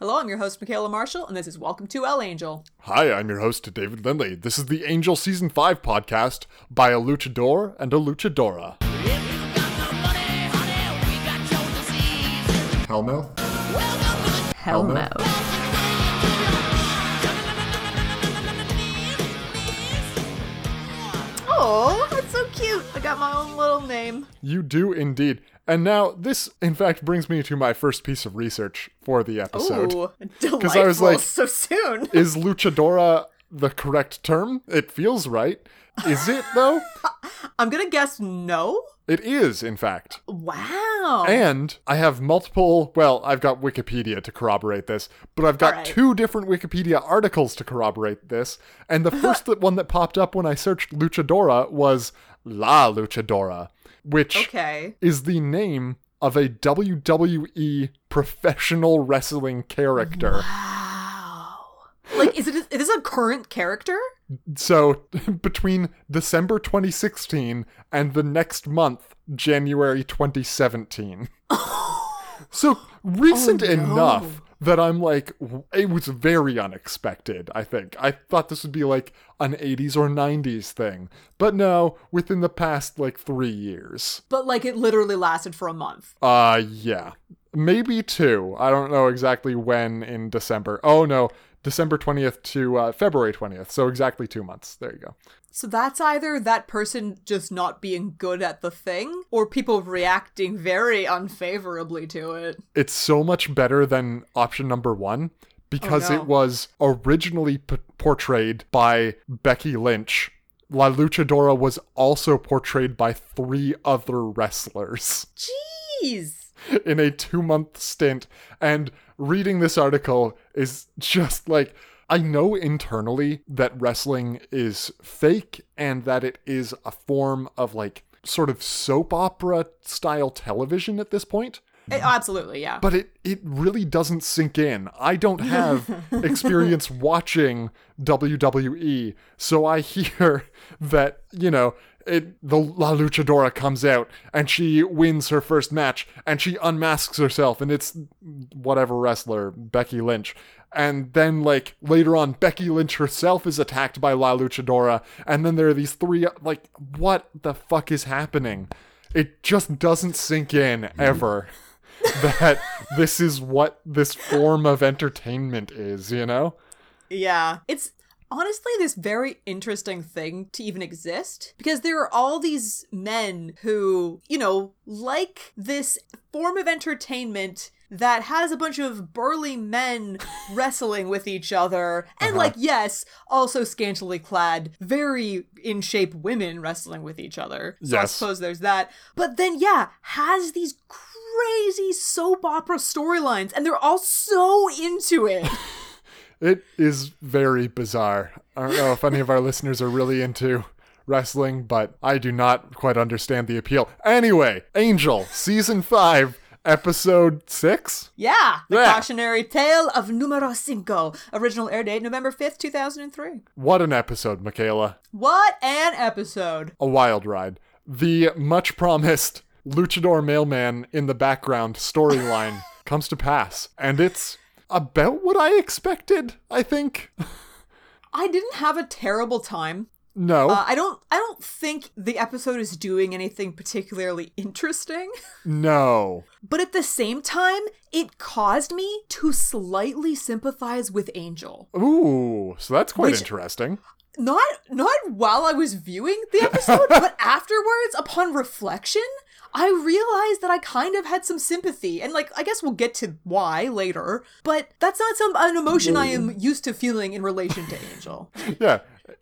Hello, I'm your host, Michaela Marshall, and this is Welcome to El Angel. Hi, I'm your host, David Lindley. This is the Angel Season 5 podcast by a luchador and a luchadora. Hell no? Hell no. Oh, that's so cute. I got my own little name. You do indeed. And now, this in fact brings me to my first piece of research for the episode. Delightful. I was like- so soon. Is luchadora the correct term? It feels right. Is it, though? I'm gonna guess no. It is, in fact. Wow. And I have multiple, well, I've got Wikipedia to corroborate this, but I've got Alright. two different Wikipedia articles to corroborate this. And the first one that popped up when I searched Luchadora was La Luchadora, which okay. is the name of a WWE professional wrestling character. Wow. Like, is it? Is this a current character? So between December 2016 and the next month, January 2017. so recent Oh, no. enough that I'm like, it was very unexpected, I think. I thought this would be like an 80s or 90s thing. But no, within the past like three years. But like, it literally lasted for a month. Uh, yeah. Maybe two. I don't know exactly when in December. Oh no, December 20th to uh, February 20th. So exactly two months. There you go. So that's either that person just not being good at the thing, or people reacting very unfavorably to it. it's so much better than option number one because Oh, no. it was originally p- portrayed by Becky Lynch. La Luchadora was also portrayed by three other wrestlers Jeez. in a two month stint. And reading this article is just like. I know internally that wrestling is fake and that it is a form of like sort of soap opera style television at this point Eh, absolutely, yeah. but it it really doesn't sink in. I don't have experience watching WWE, so I hear that you know it. The La Luchadora comes out and she wins her first match and she unmasks herself and it's whatever wrestler Becky Lynch. And then, like, later on, Becky Lynch herself is attacked by La Luchadora. And then there are these three, like, what the fuck is happening? It just doesn't sink in ever that this is what this form of entertainment is, you know? Yeah. It's honestly this very interesting thing to even exist because there are all these men who, you know, like this form of entertainment that has a bunch of burly men wrestling with each other and uh-huh. like yes also scantily clad very in shape women wrestling with each other. So i suppose there's that. But then yeah has these crazy soap opera storylines and they're all so into it It is very bizarre. I don't know if any of our listeners are really into wrestling, but I do not quite understand the appeal. Anyway, Angel, season 5, episode 6? Yeah, the Yeah. cautionary tale of numero cinco. Original air date November fifth, two thousand and three. What an episode, Michaela. What an episode! A wild ride. The much promised luchador mailman in the background storyline comes to pass, and it's about what I expected, I think. I didn't have a terrible time. No. Uh, I don't. I don't think the episode is doing anything particularly interesting. no. But at the same time, it caused me to slightly sympathize with Angel. Ooh, so that's quite Which- interesting. Not not while I was viewing the episode, but afterwards, upon reflection, I realized that I kind of had some sympathy, and like I guess we'll get to why later. But that's not some an emotion I am used to feeling in relation to Angel. Yeah.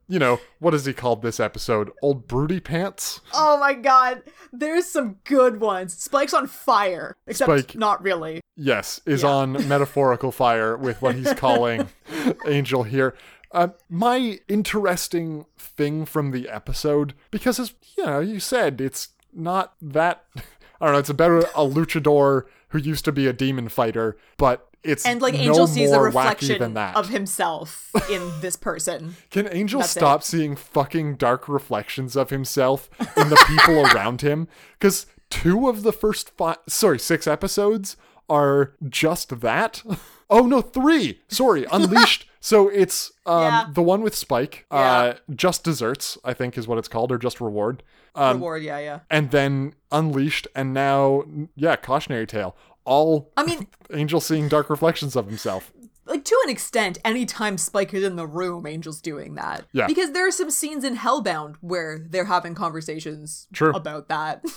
You know, what is he called this episode? Old Broody Pants? oh my god, there's some good ones. Spike's on fire, except Spike. not really. Yes, is Yeah. on metaphorical fire with what he's calling Angel here. Uh, my interesting thing from the episode, because as you know, you said it's not that. I don't know. It's about a, a luchador who used to be a demon fighter, but it's And like no Angel sees a more wacky than reflection that. of himself in this person. Can Angel That's it. stop seeing fucking dark reflections of himself in the people around him? Because two of the first five, sorry, six episodes are just that. Oh no, three. Sorry, Unleashed. So it's um, Yeah. the one with Spike. Yeah. Uh, just Desserts, I think, is what it's called, or just Reward. Um, Reward, yeah, yeah. and then Unleashed, and now yeah, Cautionary Tale. All I mean, Angel seeing dark reflections of himself. like to an extent, anytime Spike is in the room, Angel's doing that. Yeah. Because there are some scenes in Hellbound where they're having conversations True. about that.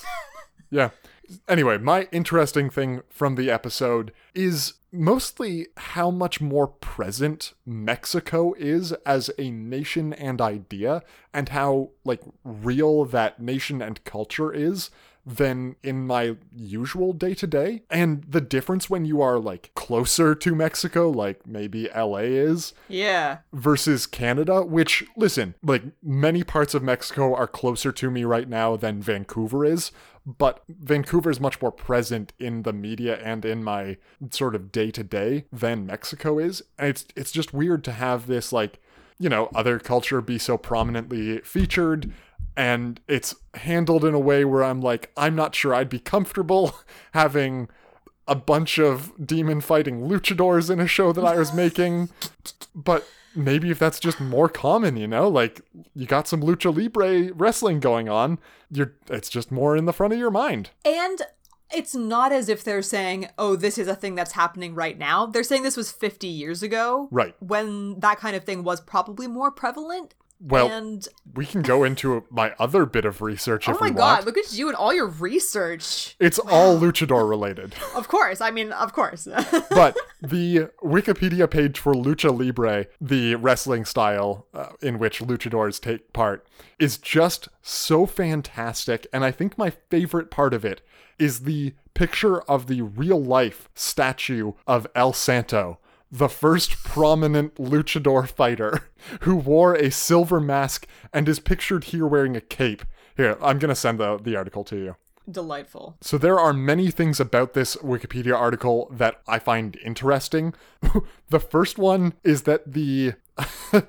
Yeah. Anyway, my interesting thing from the episode is mostly how much more present Mexico is as a nation and idea and how like real that nation and culture is than in my usual day to day. And the difference when you are like closer to Mexico, like maybe LA is, yeah. versus Canada, which, listen, like many parts of Mexico are closer to me right now than Vancouver is, but Vancouver is much more present in the media and in my sort of day to day than Mexico is. And it's it's just weird to have this like, you know, other culture be so prominently featured and it's handled in a way where I'm like, I'm not sure I'd be comfortable having a bunch of demon fighting luchadors in a show that I was making. But maybe if that's just more common, you know, like you got some lucha libre wrestling going on, you're it's just more in the front of your mind. And it's not as if they're saying, oh, this is a thing that's happening right now. They're saying this was 50 years ago. Right. When that kind of thing was probably more prevalent. Well, and we can go into my other bit of research oh if my we god, want. look at you and all your research. It's all luchador related. Of course. I mean, of course. but the Wikipedia page for Lucha Libre, the wrestling style uh, in which luchadors take part, is just so fantastic. And I think my favorite part of it is the picture of the real life statue of El Santo. The first prominent luchador fighter who wore a silver mask and is pictured here wearing a cape. Here, I'm going to send the, the article to you. Delightful. So there are many things about this Wikipedia article that I find interesting. the first one is that the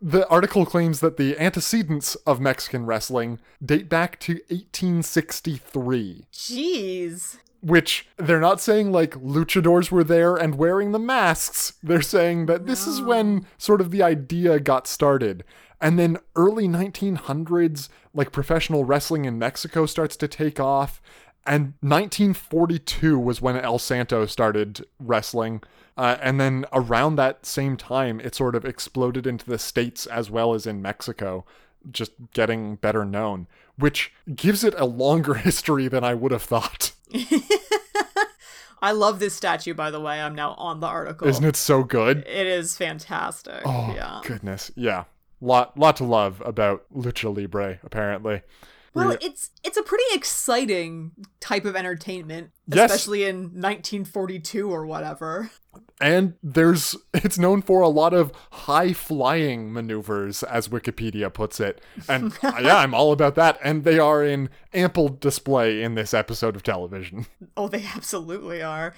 the article claims that the antecedents of Mexican wrestling date back to 1863 Jeez. Which they're not saying like luchadors were there and wearing the masks. They're saying that this is when sort of the idea got started. And then early 1900s, like professional wrestling in Mexico starts to take off. And 1942 was when El Santo started wrestling. Uh, and then around that same time, it sort of exploded into the States as well as in Mexico, just getting better known, which gives it a longer history than I would have thought. I love this statue, by the way. I'm now on the article. Isn't it so good? It is fantastic. Oh, yeah. goodness. Yeah. Lot lot to love about Lucha Libre, apparently. Well, We- it's it's a pretty exciting type of entertainment, Yes. especially in 1942 or whatever. And there's it's known for a lot of high flying maneuvers, as Wikipedia puts it. And uh, yeah, I'm all about that. And they are in ample display in this episode of television. Oh, they absolutely are.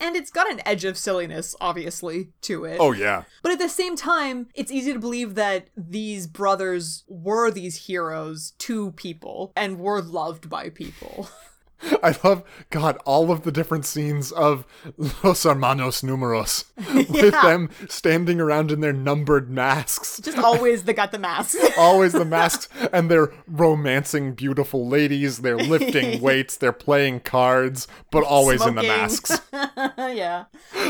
And it's got an edge of silliness, obviously, to it. Oh yeah. But at the same time, it's easy to believe that these brothers were these heroes to people and were loved by people. I love God, all of the different scenes of Los Hermanos Numeros with Yeah. them standing around in their numbered masks. Just always they got the masks. always the masks and they're romancing beautiful ladies they're lifting weights they're playing cards but always in the masks yeah.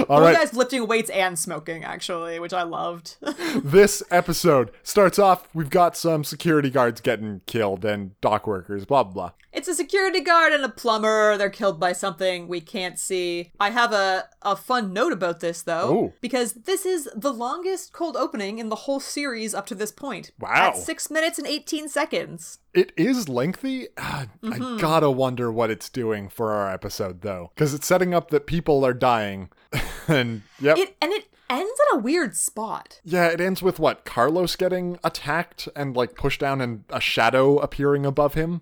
all right guy's lifting weights and smoking, actually, which I loved. this episode starts off we've got some security guards getting killed and dock workers blah blah blah It's a security guard and a plumber. They're killed by something we can't see. I have a, a fun note about this, though, Oh. because this is the longest cold opening in the whole series up to this point. Wow. At 6 minutes and 18 seconds. it is lengthy Ah, i gotta wonder what it's doing for our episode though because it's setting up that people are dying and yep It And it ends at a weird spot. yeah, it ends with what? Carlos getting attacked and like pushed down and a shadow appearing above him.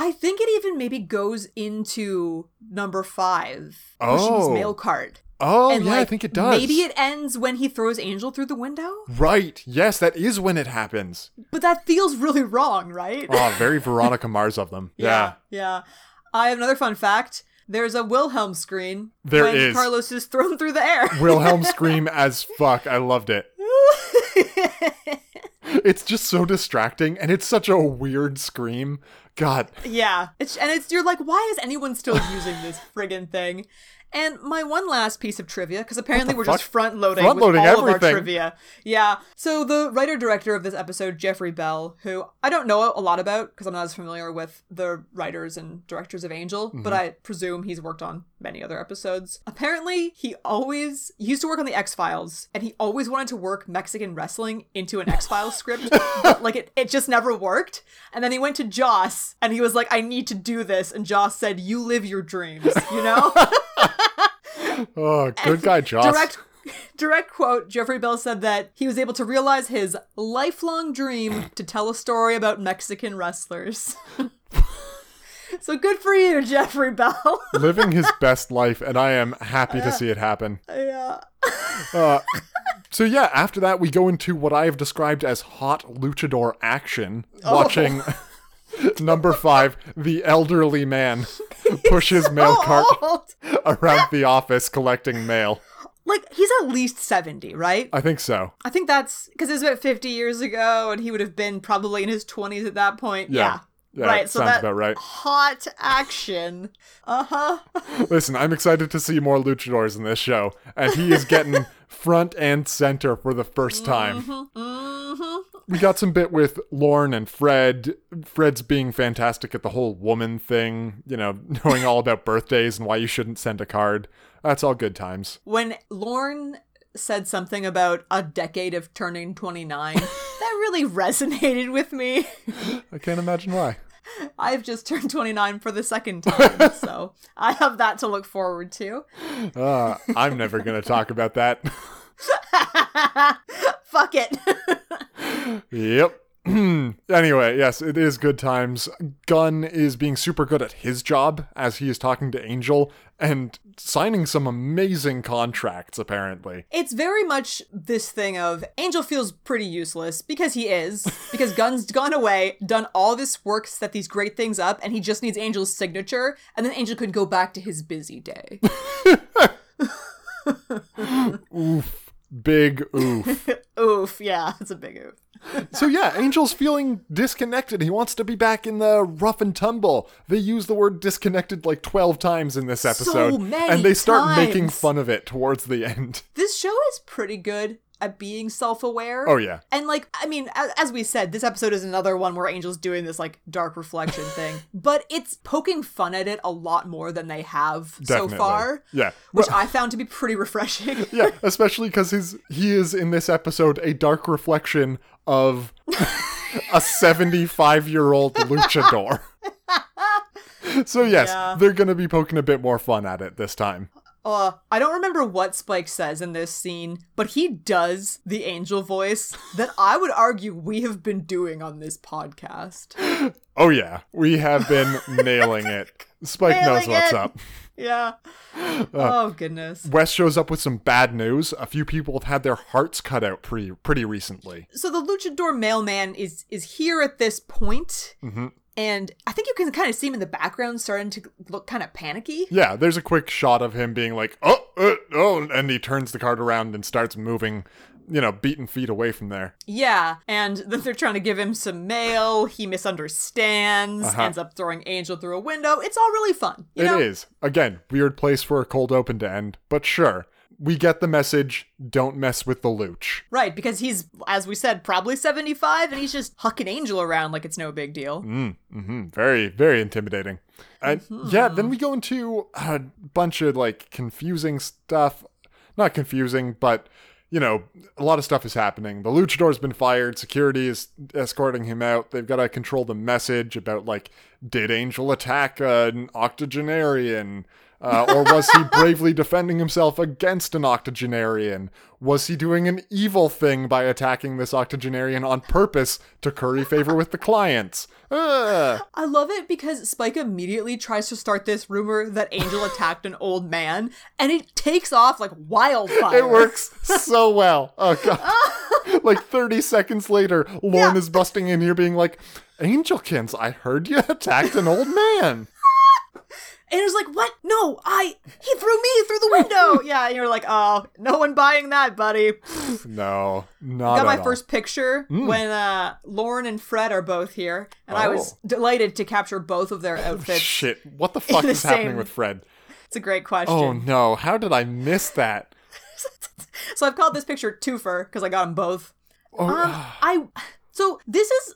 I think it even maybe goes into number five, Oh. Mail cart. Oh, and yeah, like, I think it does. Maybe it ends when he throws Angel through the window? Right. Yes, that is when it happens. But that feels really wrong, right? Oh, very Veronica Mars of them. Yeah. Yeah. I have another fun fact. there's a Wilhelm scream. There when is. Carlos is thrown through the air. Wilhelm scream as fuck. I loved it. It's just so distracting and it's such a weird scream. God. Yeah, it's and it's you're like, why is anyone still using this friggin' thing? And my one last piece of trivia, because apparently we're just fuck? front loading all of our trivia. Yeah. So the writer director of this episode, Jeffrey Bell, who I don't know a lot about because I'm not as familiar with the writers and directors of Angel, but Mm-hmm. I presume he's worked on many other episodes. Apparently, he always he used to work on the X Files, and he always wanted to work Mexican wrestling into an X Files script, but like it, it just never worked. And then he went to Joss, and he was like, "I need to do this," and Joss said, "You live your dreams," you know. Oh, good guy, Joss. direct direct quote jeffrey bell said that he was able to realize his lifelong dream to tell a story about mexican wrestlers. So good for you jeffrey bell. Living his best life, and I am happy to see it happen. yeah. Uh, so yeah, after that we go into what I have described as hot luchador action, watching number five, the elderly man push his mail cart Old. around the office collecting mail. like he's at least 70 right I think so. i think that's because it was about 50 years ago and he would have been probably in his 20s at that point Yeah. yeah, Yeah, right so sounds that about right. hot action uh-huh Listen, I'm excited to see more luchadors in this show, and he is getting front and center for the first time. mm-hmm. We got some bit with Lorne and Fred. Fred's being fantastic at the whole woman thing, you know, knowing all about birthdays and why you shouldn't send a card. That's all good times. when Lorne said something about a decade of turning 29, that really resonated with me. I can't imagine why. I've just turned 29 for the second time, so I have that to look forward to. Uh, I'm never going to talk about that. Fuck it. Yep. anyway, yes, it is good times. Gunn is being super good at his job as he is talking to Angel and signing some amazing contracts, apparently. it's very much this thing of Angel feels pretty useless because he is, because Gunn's gone away, done all this work, set these great things up, and he just needs Angel's signature, and then Angel could go back to his busy day. Oof. Big oof. oof, yeah, it's a big oof. so, yeah, Angel's feeling disconnected. He wants to be back in the rough and tumble. They use the word disconnected like 12 times in this episode. many and they start making fun of it towards the end. this show is pretty good at being self-aware. Oh, yeah. And like, I mean, as, as we said, this episode is another one where Angel's doing this like dark reflection thing, but it's poking fun at it a lot more than they have Definitely. so far, Yeah. which I found to be pretty refreshing. Yeah, especially because his he is in this episode a dark reflection of a seventy-five-year-old luchador. so yes, Yeah. they're gonna be poking a bit more fun at it this time. Uh, I don't remember what Spike says in this scene, but he does the angel voice that I would argue we have been doing on this podcast. Oh yeah, we have been nailing it. Spike knows what's it. up. Yeah. oh goodness. Wes shows up with some bad news. A few people have had their hearts cut out pretty pretty recently. so the luchador mailman is is here at this point, Mm-hmm. And I think you can kind of see him in the background starting to look kind of panicky. Yeah, there's a quick shot of him being like, "Oh, uh, oh," and he turns the cart around and starts moving, you know, beaten feet away from there. Yeah, and then they're trying to give him some mail. He misunderstands, Uh-huh. ends up throwing Angel through a window. It's all really fun. You It is know? Again, weird place for a cold open to end, but sure. We get the message don't mess with the looch. Right, because he's, as we said, probably 75, and he's just hucking Angel around like it's no big deal. Mm-hmm. Very, very intimidating. And yeah, then we go into a bunch of like confusing stuff. Not confusing, but you know, a lot of stuff is happening. The luchador's been fired. Security is escorting him out. They've got to control the message about like, did Angel attack an octogenarian? Uh, or was he bravely defending himself against an octogenarian? Was he doing an evil thing by attacking this octogenarian on purpose to curry favor with the clients? Ugh. I love it because Spike immediately tries to start this rumor that Angel attacked an old man, and it takes off like wildfire. It works so well. Oh god. like 30 seconds later, Lorne Yeah. is busting in here being like, Angelkins, I heard you attacked an old man. And it was like, what? No, I he threw me through the window. yeah, and you're like, oh, no one buying that, buddy. No, not Got my all. first picture when uh, Lorne and Fred are both here, and I was delighted to capture both of their outfits. Shit, what the fuck the is happening same- with Fred? It's a great question. Oh no, how did I miss that? So I've called this picture twofer because I got them both. Oh, Um, I so this is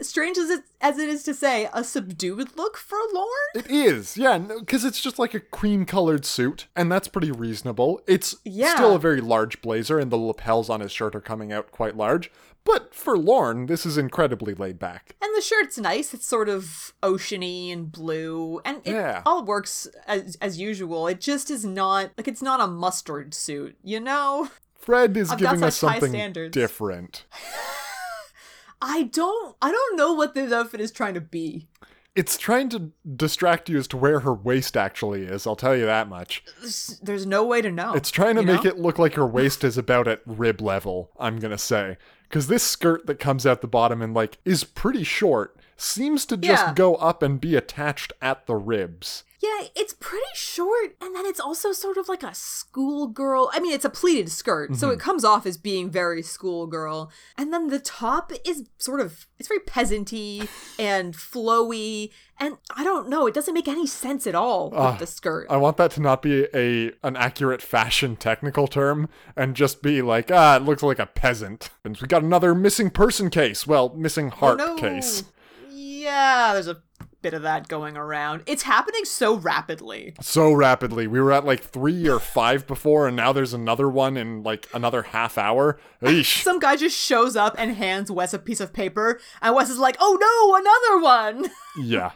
strange as it as it is to say a subdued look for Lorne. It is, yeah, because it's just like a cream colored suit, and that's pretty reasonable. It's Yeah. still a very large blazer, and the lapels on his shirt are coming out quite large. But for Lorne, this is incredibly laid back. And the shirt's nice. It's sort of oceany and blue, and it Yeah. all works as as usual. It just is not like it's not a mustard suit, you know. Fred is I've giving us something different. I don't I don't know what this outfit is trying to be. It's trying to distract you as to where her waist actually is, I'll tell you that much. There's, there's no way to know. It's trying to you make know? it look like her waist is about at rib level, I'm gonna say. Because this skirt that comes out the bottom and like is pretty short seems to just Yeah. go up and be attached at the ribs. Yeah, it's pretty short, and then it's also sort of like a schoolgirl. I mean, it's a pleated skirt, so Mm-hmm. it comes off as being very schoolgirl. And then the top is sort of it's very peasanty and flowy, and I don't know, it doesn't make any sense at all with Ah, the skirt. I want that to not be a an accurate fashion technical term and just be like, ah, it looks like a peasant. And we got another missing person case. Well, missing heart Oh, no. case. Yeah, there's a bit of that going around. It's happening so rapidly. So rapidly. We were at like three or five before, and now there's another one in like another half hour. Eesh. Some guy just shows up and hands Wes a piece of paper, and Wes is like, "Oh no, another one!" yeah.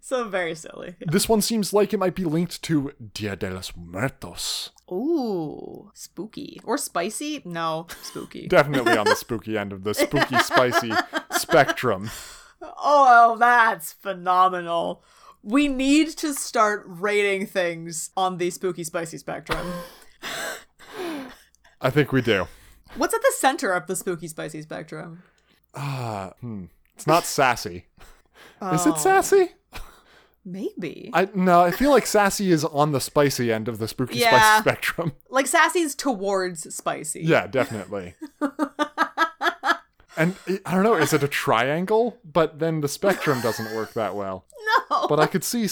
so very silly. This one seems like it might be linked to Dia de los Muertos. Ooh, spooky or spicy? No, spooky. Definitely on the spooky end of the spooky spicy spectrum. Oh, that's phenomenal. We need to start rating things on the spooky spicy spectrum. I think we do. What's at the center of the spooky spicy spectrum? Ah, hmm. It's not sassy. Is Oh. it sassy? Maybe. I no, I feel like sassy is on the spicy end of the spooky Yeah. spicy spectrum. like sassy's towards spicy. Yeah, definitely. and I don't know, is it a triangle? But then the spectrum doesn't work that well. No. But I could see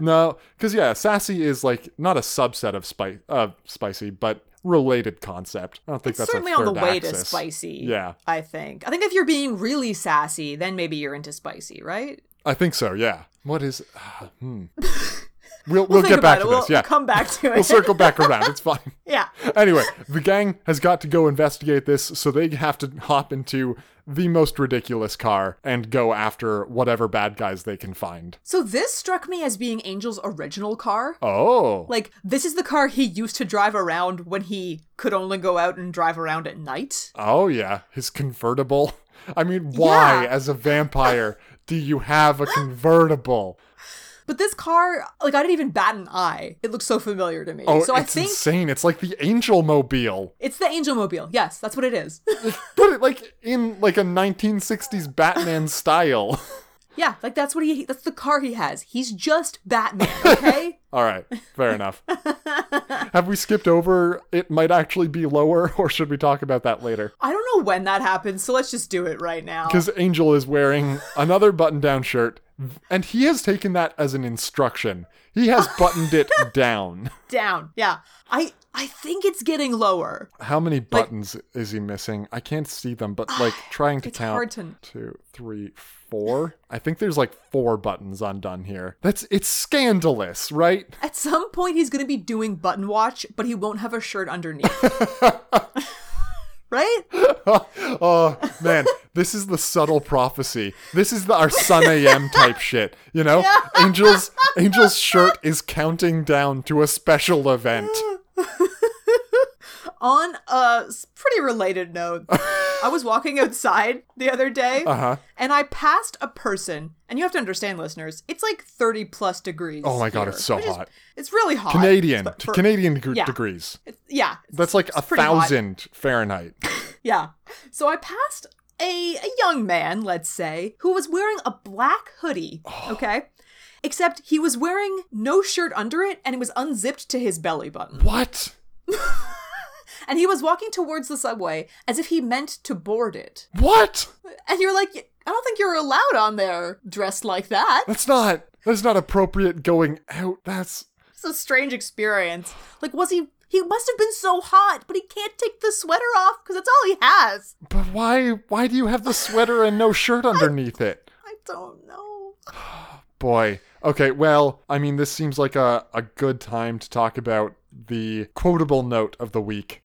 no, because yeah, sassy is like not a subset of spice, uh, spicy, but related concept. I don't think It's that's certainly on the way to spicy. Yeah. I think. I think if you're being really sassy, then maybe you're into spicy, right? I think so. Yeah. What is? Uh, hmm. We'll we'll, get back to it. this. We'll Yeah. come back to it. We'll circle back around. It's fine. yeah. Anyway, the gang has got to go investigate this, so they have to hop into the most ridiculous car and go after whatever bad guys they can find. So this struck me as being Angel's original car. Oh. Like, this is the car he used to drive around when he could only go out and drive around at night. Oh, yeah. His convertible. I mean, why, Yeah. as a vampire, do you have a convertible? But this car, like, I didn't even bat an eye. It looks so familiar to me. Oh, so I it's think insane. It's like the Angel Mobile. it's the Angel Mobile. Yes, that's what it is. Put it like in like a 1960s Batman style. yeah, like that's what he. That's the car he has. He's just Batman. Okay. All right, fair enough. Have we skipped over it might actually be lower, or should we talk about that later? I don't know when that happens, so let's just do it right now. Because Angel is wearing another button down shirt, and he has taken that as an instruction. He has buttoned it down. Down. Yeah. I I think it's getting lower. How many buttons is he missing? I can't see them, but ah, like trying to count. to- Two, three, four. I think there's like four buttons undone here. That's it's scandalous, right? At some point, he's going to be doing button watch, but he won't have a shirt underneath. right? oh man, this is the subtle prophecy. This is the our Sun AM type shit. You know, Angel's Angel's shirt is counting down to a special event. On a pretty related note, I was walking outside the other day Uh huh. and I passed a person, and you have to understand, listeners, it's like 30 plus degrees. Oh my god, here, it's so which is- hot. it's really hot. Canadian to for- Canadian deg- yeah. degrees. it's- yeah. That's like a pretty hot. thousand Fahrenheit. Yeah. So I passed a, a young man, let's say, who was wearing a black hoodie. Okay. except he was wearing no shirt under it and it was unzipped to his belly button. What? And he was walking towards the subway as if he meant to board it. What? And you're like, I don't think you're allowed on there dressed like that. That's not that's not appropriate going out. That's It's a strange experience. Like, was he? He must have been so hot, but he can't take the sweater off because that's all he has. but why why do you have the sweater and no shirt underneath it? I don't know. Boy. Okay, well, I mean this seems like a, a good time to talk about the quotable note of the week.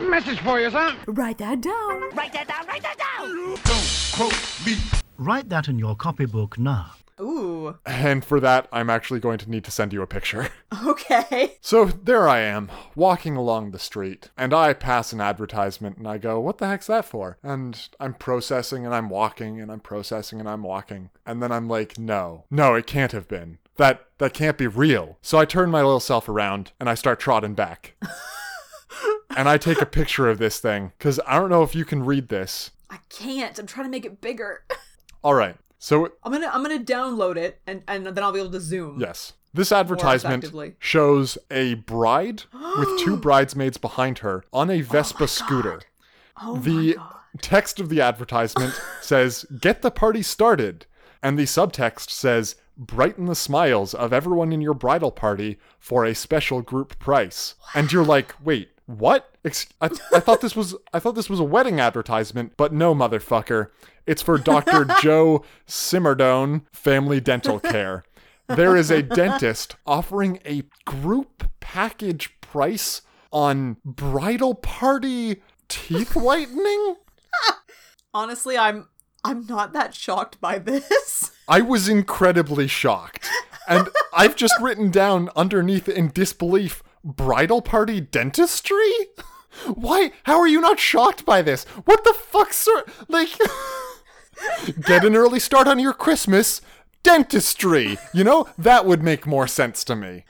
Message for you, sir. Write that down. Write that down, write that down! Don't quote me. Write that in your copybook now. Ooh. And for that, I'm actually going to need to send you a picture. Okay. So there I am, walking along the street, and I pass an advertisement and I go, What the heck's that for? And I'm processing and I'm walking and I'm processing and I'm walking. And then I'm like, No, no, it can't have been. That that can't be real. So I turn my little self around and I start trotting back. and I take a picture of this thing, because I don't know if you can read this. I can't. I'm trying to make it bigger. Alright. So I'm gonna I'm gonna download it and and then I'll be able to zoom. Yes. This advertisement shows a bride with two bridesmaids behind her on a Vespa oh scooter. Oh my The text of the advertisement says, Get the party started. And the subtext says, Brighten the smiles of everyone in your bridal party for a special group price. And you're like, Wait, what? I, I thought this was I thought this was a wedding advertisement, but no, motherfucker. It's for Dr. Joe Simmerdone Family Dental Care. There is a dentist offering a group package price on bridal party teeth whitening. Honestly, I'm I'm not that shocked by this. I was incredibly shocked. And I've just written down underneath in disbelief bridal party dentistry? Why? How are you not shocked by this? What the fuck, sir? Like, get an early start on your Christmas. Dentistry. You know, that would make more sense to me.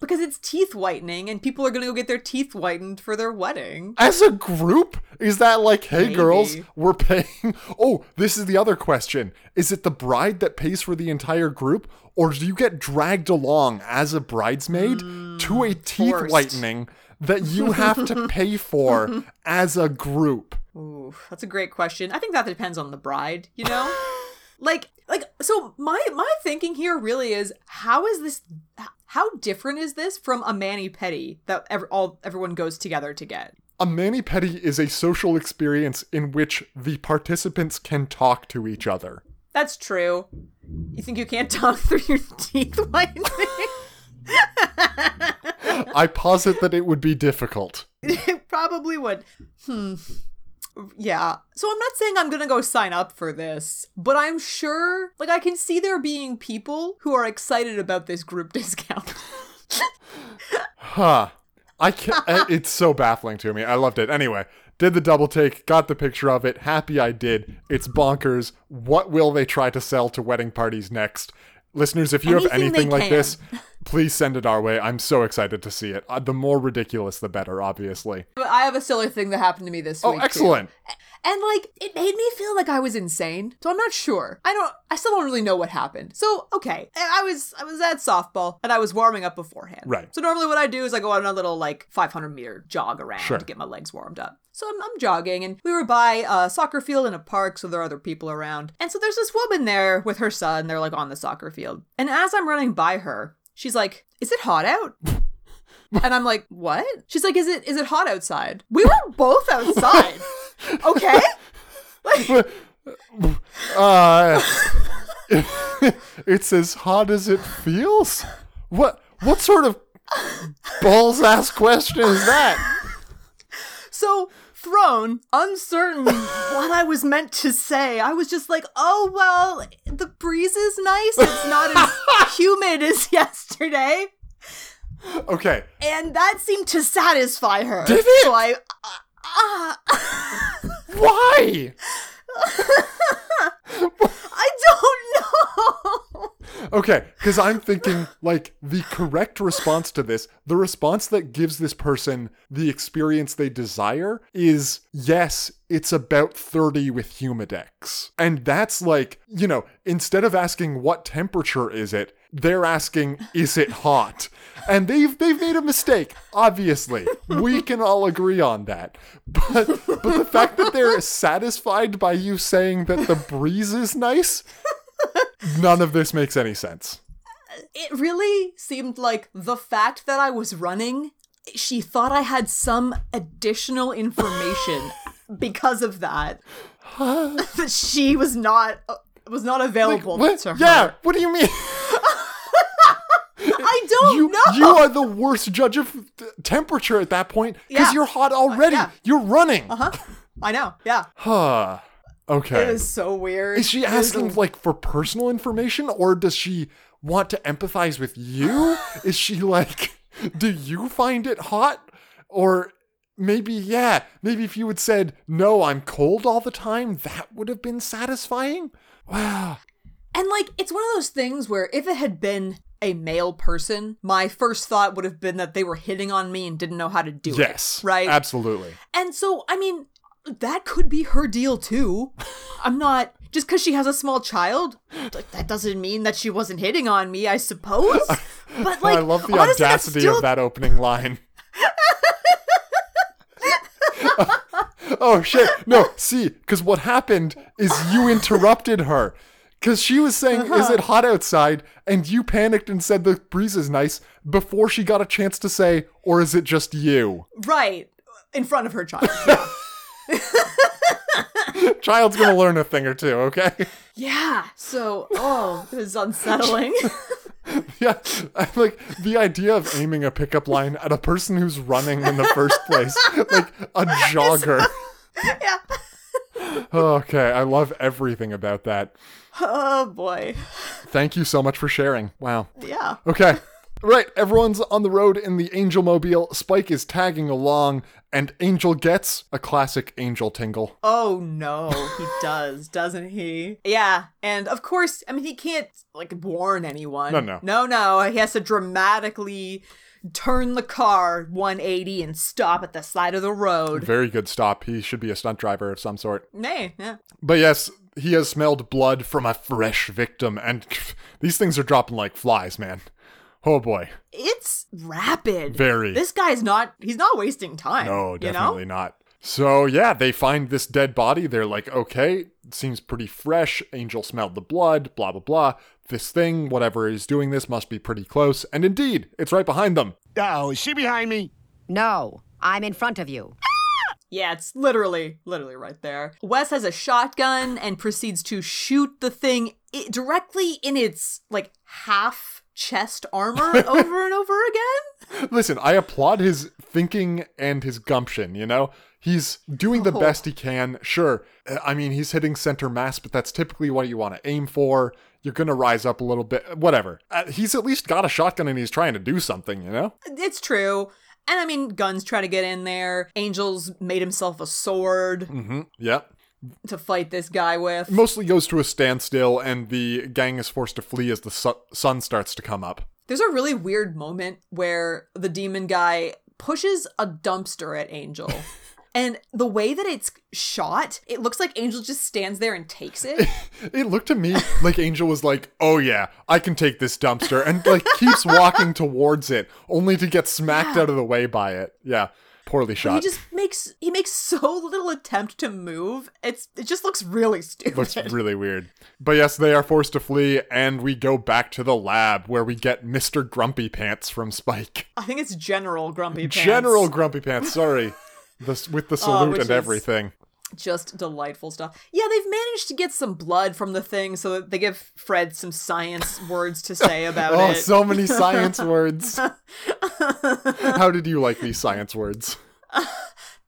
Because it's teeth whitening and people are gonna go get their teeth whitened for their wedding. As a group? Is that like, hey Maybe. girls, we're paying? Oh, this is the other question. Is it the bride that pays for the entire group, or do you get dragged along as a bridesmaid hmm, to a teeth forced. whitening that you have to pay for as a group? Ooh, that's a great question. I think that depends on the bride, you know? like like so my my thinking here really is how is this how different is this from a mani pedi that ever, all everyone goes together to get? A mani pedi is a social experience in which the participants can talk to each other. That's true. You think you can't talk through your teeth whitening? I posit that it would be difficult. it probably would. Hmm. Yeah. So I'm not saying I'm gonna go sign up for this, but I'm sure, like, I can see there being people who are excited about this group discount. Huh. I can't. it's so baffling to me. I loved it. Anyway, did the double take, got the picture of it. Happy I did. It's bonkers. What will they try to sell to wedding parties next? Listeners, if you have Anything they anything like can. this, please send it our way. I'm so excited to see it. Uh, the more ridiculous, the better, obviously. But I have a silly thing that happened to me this Oh, week. too. excellent. And like it made me feel like I was insane. So I'm not sure. I don't I still don't really know what happened. So okay. I was I was at softball and I was warming up beforehand. Right. So normally what I do is I go on a little like 500 meter jog around Sure. to get my legs warmed up. So I'm, I'm jogging and we were by a soccer field in a park, so there are other people around. And so there's this woman there with her son. They're like on the soccer field. And as I'm running by her, she's like, "Is it hot out?" And I'm like, what? She's like, is it is it hot outside? We were both outside. okay? Uh, it's as hot as it feels? What what sort of balls ass question is that? So thrown, uncertain what I was meant to say. I was just like, oh well, the breeze is nice. It's not as humid as yesterday. Okay. And that seemed to satisfy her. Did it? So I uh, Why? I don't know. Okay, because I'm thinking like the correct response to this, the response that gives this person the experience they desire is yes, it's about 30 with Humidex. And that's like, you know, instead of asking what temperature is it, they're asking, is it hot? And they've they've made a mistake, obviously. We can all agree on that. But but the fact that they're satisfied by you saying that the breeze is nice, none of this makes any sense. It really seemed like the fact that I was running, she thought I had some additional information because of that. that she was not uh, was not available What? to her. Yeah, what do you mean? Don't you know. you are the worst judge of temperature at that point because Yeah. you're hot already. yeah. You're running. Uh huh? I know. Yeah. Huh. Okay. It was so weird. Is she asking a- like for personal information or does she want to empathize with you? Is she like do you find it hot or maybe yeah, maybe if you had said no, I'm cold all the time, that would have been satisfying? Wow. And like, it's one of those things where if it had been a male person, my first thought would have been that they were hitting on me and didn't know how to do it. Yes. Right? Absolutely. And so, I mean, that could be her deal too. I'm not just because she has a small child. That doesn't mean that she wasn't hitting on me, I suppose. But like, I love the honestly, audacity still- of that opening line. oh shit. No, see, because what happened is you interrupted her. Because she was saying, Is Uh-huh. it hot outside? And you panicked and said the breeze is nice before she got a chance to say, Or is it just you? right in front of her child. Yeah. Child's gonna learn a thing or two, okay? yeah. So, oh, it was unsettling. yeah. I'm like, the idea of aiming a pickup line at a person who's running in the first place, like a jogger. yeah. Okay, I love everything about that. Oh boy. Thank you so much for sharing. Wow. Yeah. Okay. Right, everyone's on the road in the Angel Mobile. Spike is tagging along, and Angel gets a classic Angel tingle. Oh no, he does, doesn't he? Yeah, and of course, I mean, he can't like warn anyone. No, no. no, no. He has to dramatically turn the car 180 and stop at the side of the road. Very good stop. He should be a stunt driver of some sort. Nay, yeah. But yes, he has smelled blood from a fresh victim, and these things are dropping like flies, man. Oh boy. It's rapid. Very. This guy's not. He's not wasting time. No, you definitely know? not. So yeah, they find this dead body. They're like, okay, seems pretty fresh. Angel smelled the blood, blah blah blah. This thing, whatever is doing this, must be pretty close. And indeed, it's right behind them. Oh, is she behind me? No, I'm in front of you. Yeah, it's literally, literally right there. Wes has a shotgun and proceeds to shoot the thing i- directly in its like half chest armor over and over again. Listen, I applaud his thinking and his gumption, you know? He's doing the Oh. best he can. Sure, uh, I mean, he's hitting center mass, but that's typically what you want to aim for. You're going to rise up a little bit, whatever. Uh, he's at least got a shotgun and he's trying to do something, you know? It's true. And I mean, Gunn's try to get in there. Angels made himself a sword Mm-hmm. Yep. to fight this guy with. Mostly goes to a standstill, and the gang is forced to flee as the su- sun starts to come up. There's a really weird moment where the demon guy pushes a dumpster at Angel. and the way that it's shot, it looks like Angel just stands there and takes it. It looked to me like Angel was like, "Oh yeah, I can take this dumpster," and like keeps walking towards it, only to get smacked out of the way by it. Yeah, poorly shot. he just makes he makes so little attempt to move. It's it just looks really stupid. Looks really weird. But yes, they are forced to flee, and we go back to the lab where we get Mr. Grumpy Pants from Spike. I think it's General Grumpy Pants. General Grumpy Pants, sorry. This with the oh, salute which and everything. just delightful stuff. Yeah, they've managed to get some blood from the thing, so that they give Fred some science words to say about Oh, it. Oh, so many science words. How did you like these science words?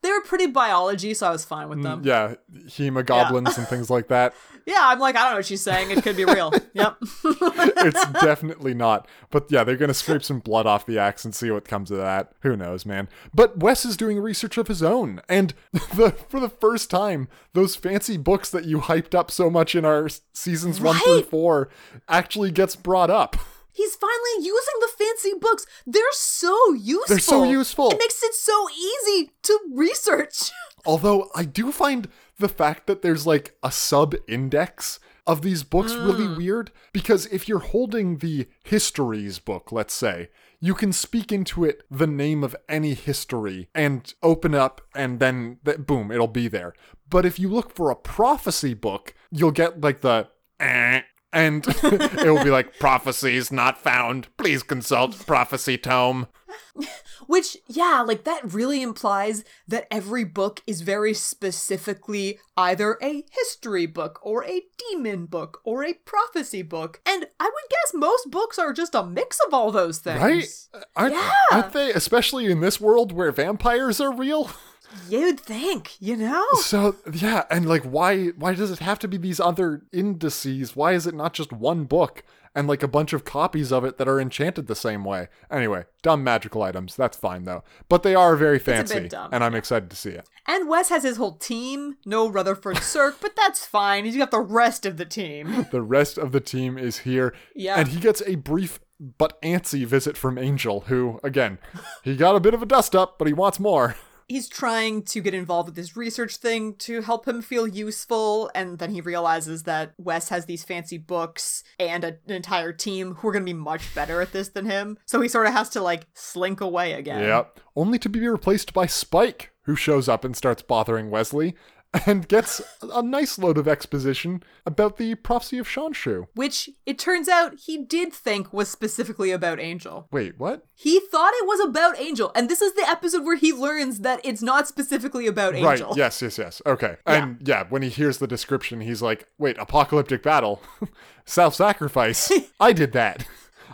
they were pretty biology, so I was fine with mm, them. Yeah, hemogoblins and things like that. Yeah, I'm like, I don't know what she's saying. It could be real. yep. it's definitely not. But yeah, they're gonna scrape some blood off the axe and see what comes of that. Who knows, man? But Wes is doing research of his own, and the for the first time, those fancy books that you hyped up so much in our seasons one through four actually gets brought up. He's finally using the fancy books. They're so useful. They're so useful. It makes it so easy to research. Although I do find the fact that there's like a sub index of these books really weird because if you're holding the histories book, let's say, you can speak into it the name of any history and open up and then th- boom, it'll be there. But if you look for a prophecy book, you'll get like the eh, and it will be like prophecies not found. Please consult prophecy tome. Which, yeah, like that really implies that every book is very specifically either a history book or a demon book or a prophecy book. And I would guess most books are just a mix of all those things. Right? Uh, aren't, Yeah. aren't they? Especially in this world where vampires are real? You'd think, you know? So yeah, and like why why does it have to be these other indices? Why is it not just one book and like a bunch of copies of it that are enchanted the same way? Anyway, dumb magical items. That's fine though. But they are very fancy, dumb, and I'm excited to see it. And Wes has his whole team. No Rutherford Sirk, but that's fine. He's got the rest of the team. The rest of the team is here, Yeah. and he gets a brief but antsy visit from Angel, who again, he got a bit of a dust up, but he wants more. He's trying to get involved with this research thing to help him feel useful, and then he realizes that Wes has these fancy books and a- an entire team who are going to be much better at this than him. So he sort of has to like slink away again. Yep. Only to be replaced by Spike, who shows up and starts bothering Wesley and gets a nice load of exposition about the prophecy of Shanshu. Which it turns out he did think was specifically about Angel. Wait, what? He thought it was about Angel, and this is the episode where he learns that it's not specifically about Angel. Right, yes, yes, yes. Okay. Yeah. And yeah, when he hears the description, he's like, wait, apocalyptic battle? Self sacrifice? I did that.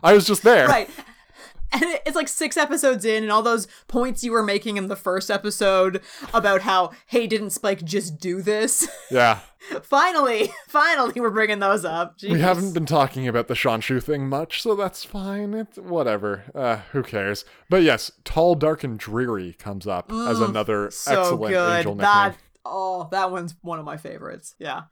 I was just there. Right. And it's like six episodes in, and all those points you were making in the first episode about how, hey, didn't Spike just do this? Yeah. finally, finally, we're bringing those up. We haven't been talking about the Shanshu thing much, so that's fine. It's whatever. Uh, who cares? But yes, Tall, Dark, and Dreary comes up as another Mm, so excellent good. angel nickname. that oh, that one's one of my favorites. Yeah.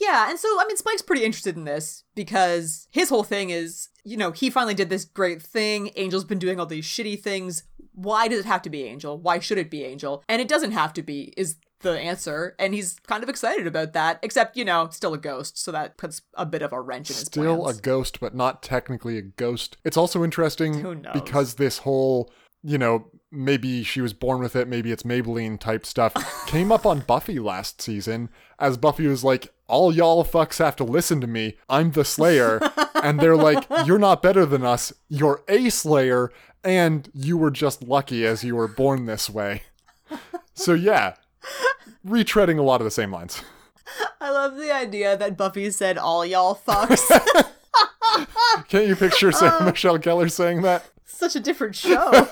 Yeah, and so I mean Spike's pretty interested in this because his whole thing is, you know, he finally did this great thing. Angel's been doing all these shitty things. Why does it have to be Angel? Why should it be Angel? And it doesn't have to be is the answer, and he's kind of excited about that. Except, you know, still a ghost, so that puts a bit of a wrench in his Still plans. a ghost, but not technically a ghost. It's also interesting because this whole, you know, maybe she was born with it, maybe it's Maybelline type stuff, came up on Buffy last season as Buffy was like, all y'all fucks have to listen to me. I'm the Slayer. and they're like, you're not better than us. You're a Slayer, and you were just lucky as you were born this way. So yeah, retreading a lot of the same lines. I love the idea that Buffy said all y'all fucks. Can't you picture Uh. Sarah Michelle Gellar saying that? Such a different show.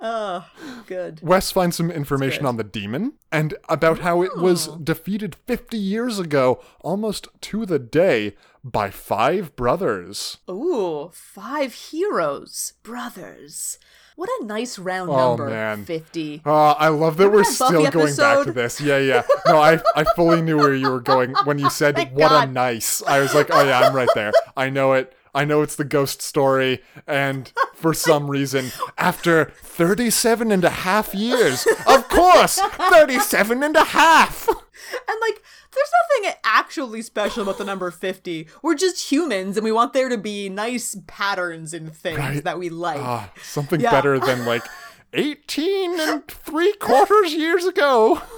oh, good. Wes finds some information on the demon and about how it was defeated 50 years ago, almost to the day, by five brothers. Ooh, five heroes, brothers. What a nice round Oh, number. man. 50. Uh, I love that we're Remember that Buffy still going back to episode? this. Yeah, yeah. No, I, I fully knew where you were going when you said, Thank what a God. nice. I was like, oh, yeah, I'm right there. I know it. I know it's the ghost story. And for some reason, after 37 and a half years, of course, 37 and a half. And like, there's nothing actually special about the number 50. We're just humans and we want there to be nice patterns in things Right. that we like. Ah, something Yeah. better than like 18 and three quarters years ago.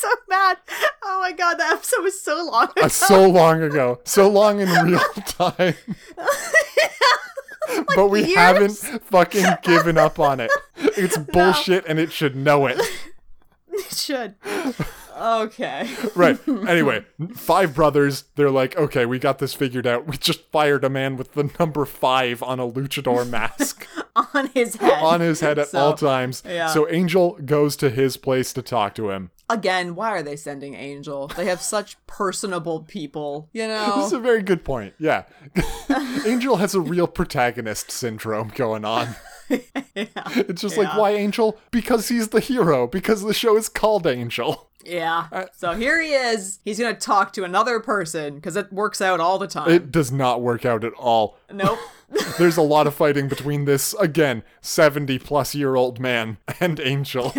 so mad. Oh my god, that episode was so long ago. Uh, so long ago. So long in real time. but we years? haven't fucking given up on it. It's bullshit and it should know it. It should. Okay. Right. Anyway, five brothers, they're like, okay, we got this figured out. We just fired a man with the number five on a luchador mask On his head. on his head at So, all times. yeah. So Angel goes to his place to talk to him. Again, why are they sending Angel? They have such personable people, you know. This is a very good point. Yeah. Angel has a real protagonist syndrome going on. yeah. It's just like, why Angel? Because he's the hero, because the show is called Angel. Yeah. Uh, so here he is. He's gonna talk to another person because it works out all the time. It does not work out at all. nope. There's a lot of fighting between this, again, 70 plus year old man and Angel,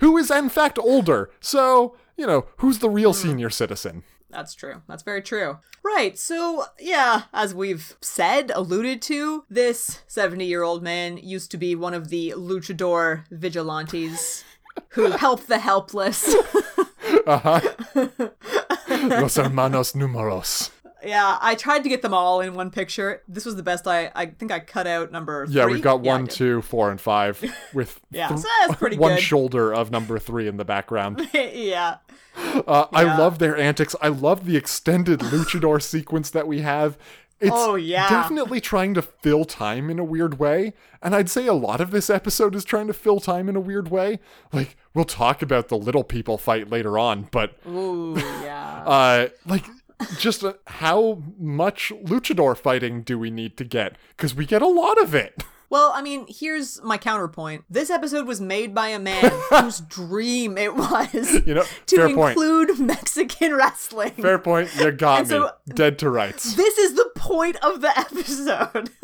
who is in fact older. So, you know, who's the real senior citizen? That's true. That's very true. Right. So, yeah, as we've said, alluded to, this 70 year old man used to be one of the luchador vigilantes who help the helpless. Uh huh. Los hermanos numeros. Yeah, I tried to get them all in one picture. This was the best I, I think I cut out number Yeah, we've got Yeah, one, two, four, and five with Yeah, th- so that's pretty one good. shoulder of number three in the background. yeah. Uh, I love their antics. I love the extended luchador sequence that we have. It's Oh, yeah. definitely trying to fill time in a weird way. And I'd say a lot of this episode is trying to fill time in a weird way. Like, we'll talk about the little people fight later on, but Ooh, yeah. uh, like, just uh, how much luchador fighting do we need to get? Because we get a lot of it. Well, I mean, here's my counterpoint. This episode was made by a man whose dream it was You know, to fair point. include Mexican wrestling. Fair point. You got And me. so- Dead to rights. This is the point of the episode.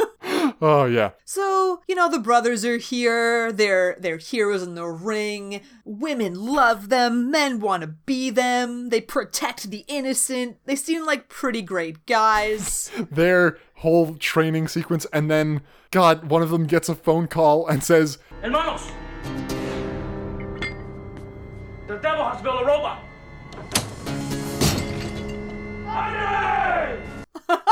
Oh, yeah. so, you know, the brothers are here. They're they're heroes in the ring. Women love them. Men want to be them. They protect the innocent. They seem like pretty great guys. their whole training sequence, and then, God, one of them gets a phone call and says, Hermanos! The devil has built a robot!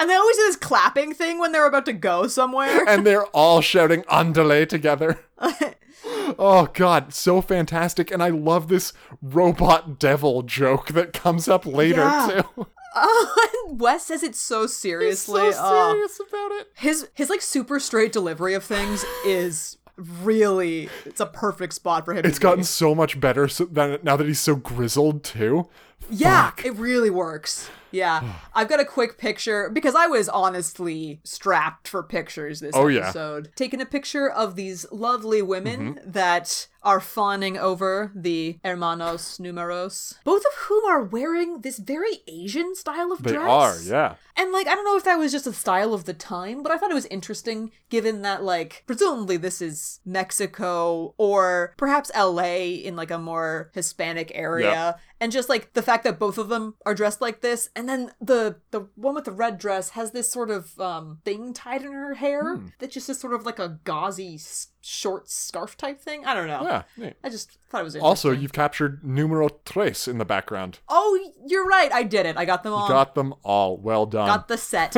And they always do this clapping thing when they're about to go somewhere. and they're all shouting Andale together. oh, God, so fantastic. And I love this robot devil joke that comes up later, Yeah. too. Oh, and Wes says it so seriously. He's seriously. so Oh. serious about it. his his like super straight delivery of things is really it's a perfect spot for him. It's to gotten be. so much better so that now that he's so grizzled, too. Yeah, Fuck. it really works. Yeah, I've got a quick picture because I was honestly strapped for pictures this Oh, yeah. episode. Taking a picture of these lovely women Mm-hmm. that are fawning over the hermanos numeros, both of whom are wearing this very Asian style of They dress. are, yeah. And like I don't know if that was just a style of the time, but I thought it was interesting given that like presumably this is Mexico or perhaps LA in like a more Hispanic area. Yep. And just like the fact that both of them are dressed like this and then the the one with the red dress has this sort of um thing tied in her hair Hmm. that just is sort of like a gauzy short scarf type thing. I don't know. Yeah. I just thought it was interesting. Also, you've captured numero tres in the background. Oh, you're right. I did it. I got them all. Got them all. Well done. got the set.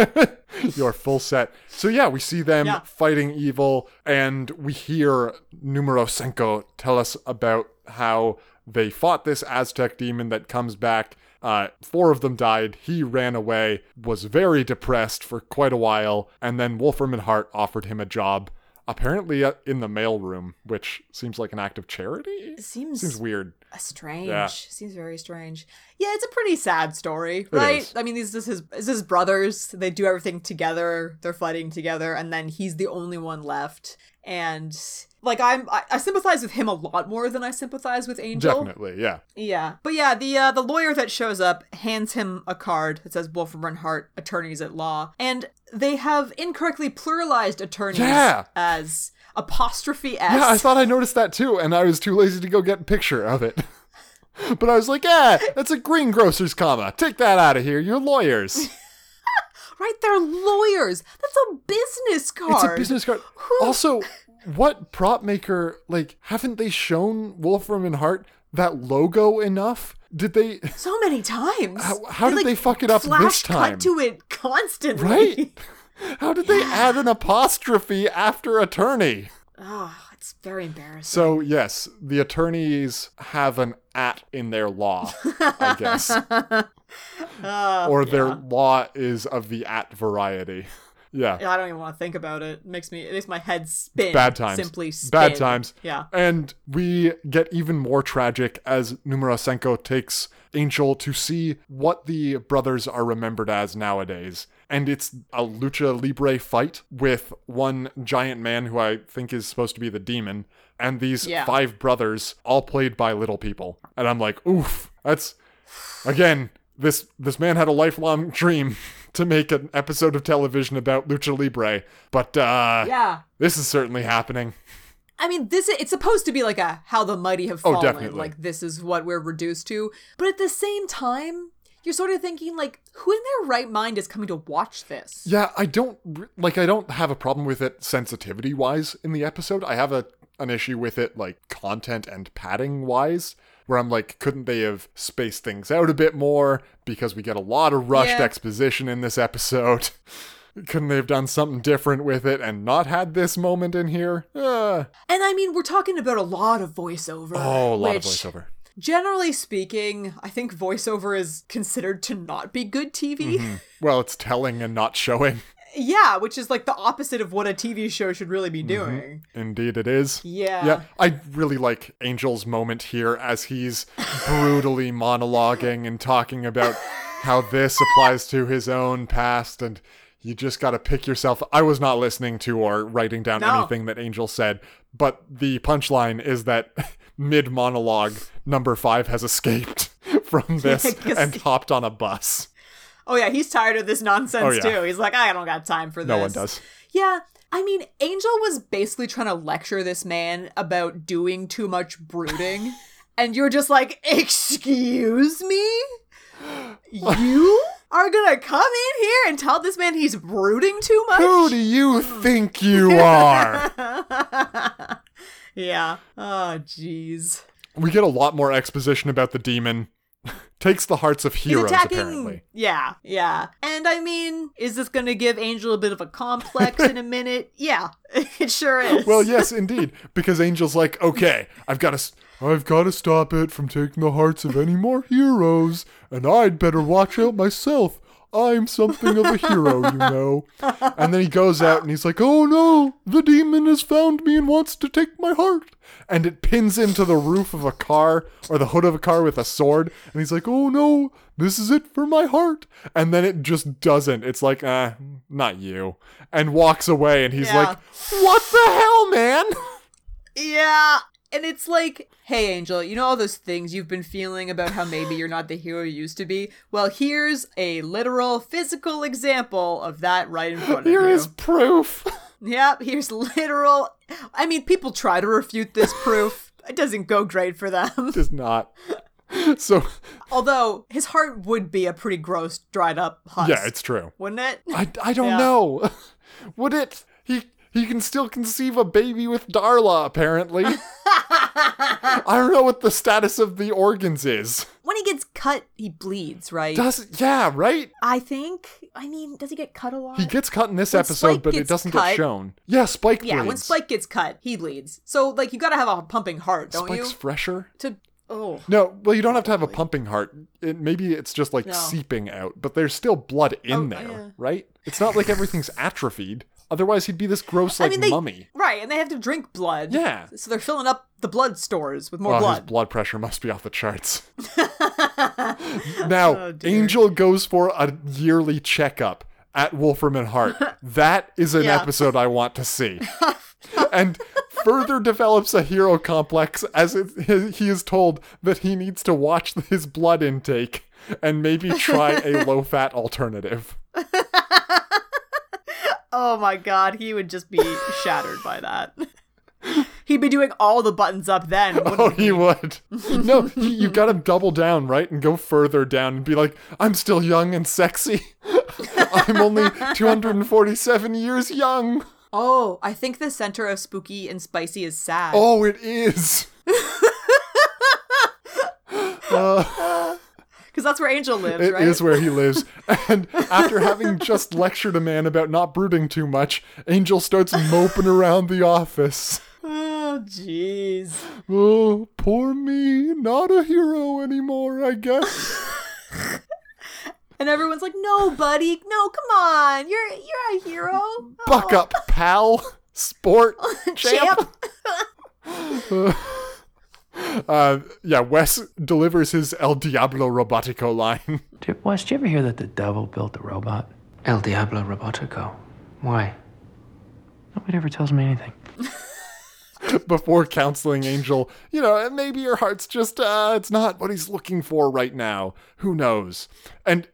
your full set. So yeah, we see them Yeah. fighting evil, and we hear Numero Cinco tell us about how they fought this Aztec demon that comes back. Uh, four of them died. He ran away, was very depressed for quite a while, and then Wolfram and Hart offered him a job, apparently uh, in the mailroom, which seems like an act of charity. Seems Seems weird. strange. Yeah. Seems very strange. Yeah, it's a pretty sad story, right? I mean, these this is is brothers. They do everything together. They're fighting together, and then he's the only one left. And like I'm, I, I sympathize with him a lot more than I sympathize with Angel. Definitely, yeah. Yeah, but yeah, the uh, the lawyer that shows up hands him a card that says Wolfram and Hart, attorneys at law, and they have incorrectly pluralized attorneys Yeah. as apostrophe s. Yeah, I thought I noticed that too, and I was too lazy to go get a picture of it. But I was like, yeah, that's a greengrocer's comma. Take that out of here. You're lawyers. Right, they're lawyers. That's a business card. It's a business card. Also, what prop maker, like, haven't they shown Wolfram and Hart that logo enough? Did they, so many times. How- how did they fuck it up flash this time? Cut to it constantly. right? How did they add an apostrophe after attorney? Oh, it's very embarrassing. So, yes, the attorneys have an at in their law, I guess. Uh, or their law is of the at variety. Yeah. I don't even want to think about it. It makes me it makes my head spin. Bad times. Simply spin. Bad times. Yeah. And we get even more tragic as Numero Cinco takes Angel to see what the brothers are remembered as nowadays. And it's a lucha libre fight with one giant man who I think is supposed to be the demon, and these Yeah. five brothers, all played by little people. And I'm like, oof, that's again, this this man had a lifelong dream to make an episode of television about lucha libre, but uh Yeah. this is certainly happening. I mean, this it's supposed to be like a how the mighty have fallen. Oh, fallen. definitely. Like this is what we're reduced to. But at the same time, you're sort of thinking like, who in their right mind is coming to watch this? Yeah, I don't like. I don't have a problem with it sensitivity wise in the episode. I have a an issue with it like content and padding wise, where I'm like, couldn't they have spaced things out a bit more? Because we get a lot of rushed Yeah. exposition in this episode. couldn't they have done something different with it and not had this moment in here? Uh, And I mean, we're talking about a lot of voiceover. oh, a lot which, of voiceover. Generally speaking, I think voiceover is considered to not be good TV. Mm-hmm. Well, it's telling and not showing. Yeah, which is like the opposite of what a TV show should really be mm-hmm. doing. Indeed, it is. Yeah. Yeah, I really like Angel's moment here as he's brutally monologuing and talking about how this applies to his own past and you just got to pick yourself. I was not listening to or writing down No. anything that Angel said, but the punchline is that mid monologue, number five has escaped from this and hopped on a bus. Oh yeah, he's tired of this nonsense Oh, yeah. too. He's like, I don't got time for this. No one does. Yeah, I mean, Angel was basically trying to lecture this man about doing too much brooding, and you're just like, excuse me, you are gonna come in here and tell this man he's brooding too much? Who do you think you are? yeah. Oh, jeez. we get a lot more exposition about the demon. Takes the hearts of heroes, apparently. Yeah, yeah. And I mean, is this gonna give Angel a bit of a complex in a minute? Yeah, it sure is. Well, yes, indeed, because Angel's like, okay, I've got to, I've got to stop it from taking the hearts of any more heroes, and I'd better watch out myself. I'm something of a hero, you know. And then he goes out and he's like, oh no, the demon has found me and wants to take my heart. And it pins into the roof of a car or the hood of a car with a sword. And he's like, oh no, this is it for my heart. And then it just doesn't. It's like, uh, not you. And walks away and he's Yeah. like, what the hell, man? Yeah. And it's like, hey, Angel, you know all those things you've been feeling about how maybe you're not the hero you used to be? Well, here's a literal physical example of that right in front of Here you. Here is proof. Yep, here's literal. I mean, people try to refute this proof. It doesn't go great for them. Does not. So, Although, his heart would be a pretty gross, dried up husk. yeah, it's true. Wouldn't it? I, I don't Yeah. know. Would it? He he can still conceive a baby with Darla, apparently. I don't know what the status of the organs is. when he gets cut, he bleeds, right? Does yeah, right? I think. I mean, does he get cut a lot? He gets cut in this When episode, Spike but it doesn't cut- get shown. Yeah, Spike yeah, when. Spike gets cut, he bleeds. So, like, you gotta have a pumping heart, don't Spike's you? Spike's fresher. To oh, No, well, you don't have to have a pumping heart. It, maybe it's just like No. seeping out, but there's still blood in Oh, there, yeah. right? It's not like everything's atrophied. Otherwise, he'd be this gross like I mean, they mummy. right, and they have to drink blood. Yeah. so they're filling up the blood stores with more Oh, his blood. blood pressure must be off the charts. now, Oh. Angel goes for a yearly checkup at Wolfram and Hart. That is an Yeah. episode I want to see. and further develops a hero complex as it, he, he is told that he needs to watch his blood intake and maybe try a low fat alternative. Oh my god, he would just be shattered by that. He'd be doing all the buttons up then. Oh, he would. No, you, you gotta double down, right? And go further down and be like, I'm still young and sexy. I'm only 247 years young. Oh, I think the center of spooky and spicy is sad. Oh, it is. Uh, Because that's where Angel lives, It is right? where he lives. And after having just lectured a man about not brooding too much, Angel starts moping around the office. Oh, jeez. Oh, poor me. Not a hero anymore, I guess. And everyone's like, "No, buddy, no, come on, you're you're a hero." Buck Oh. up, pal. Sport champ. champ. Uh, yeah, Wes delivers his El Diablo Robotico line. Did, Wes, did you ever hear that the devil built a robot? El Diablo Robotico. Why? Nobody ever tells me anything. before counseling Angel, you know, maybe your heart's just, uh, it's not what he's looking for right now. Who knows? And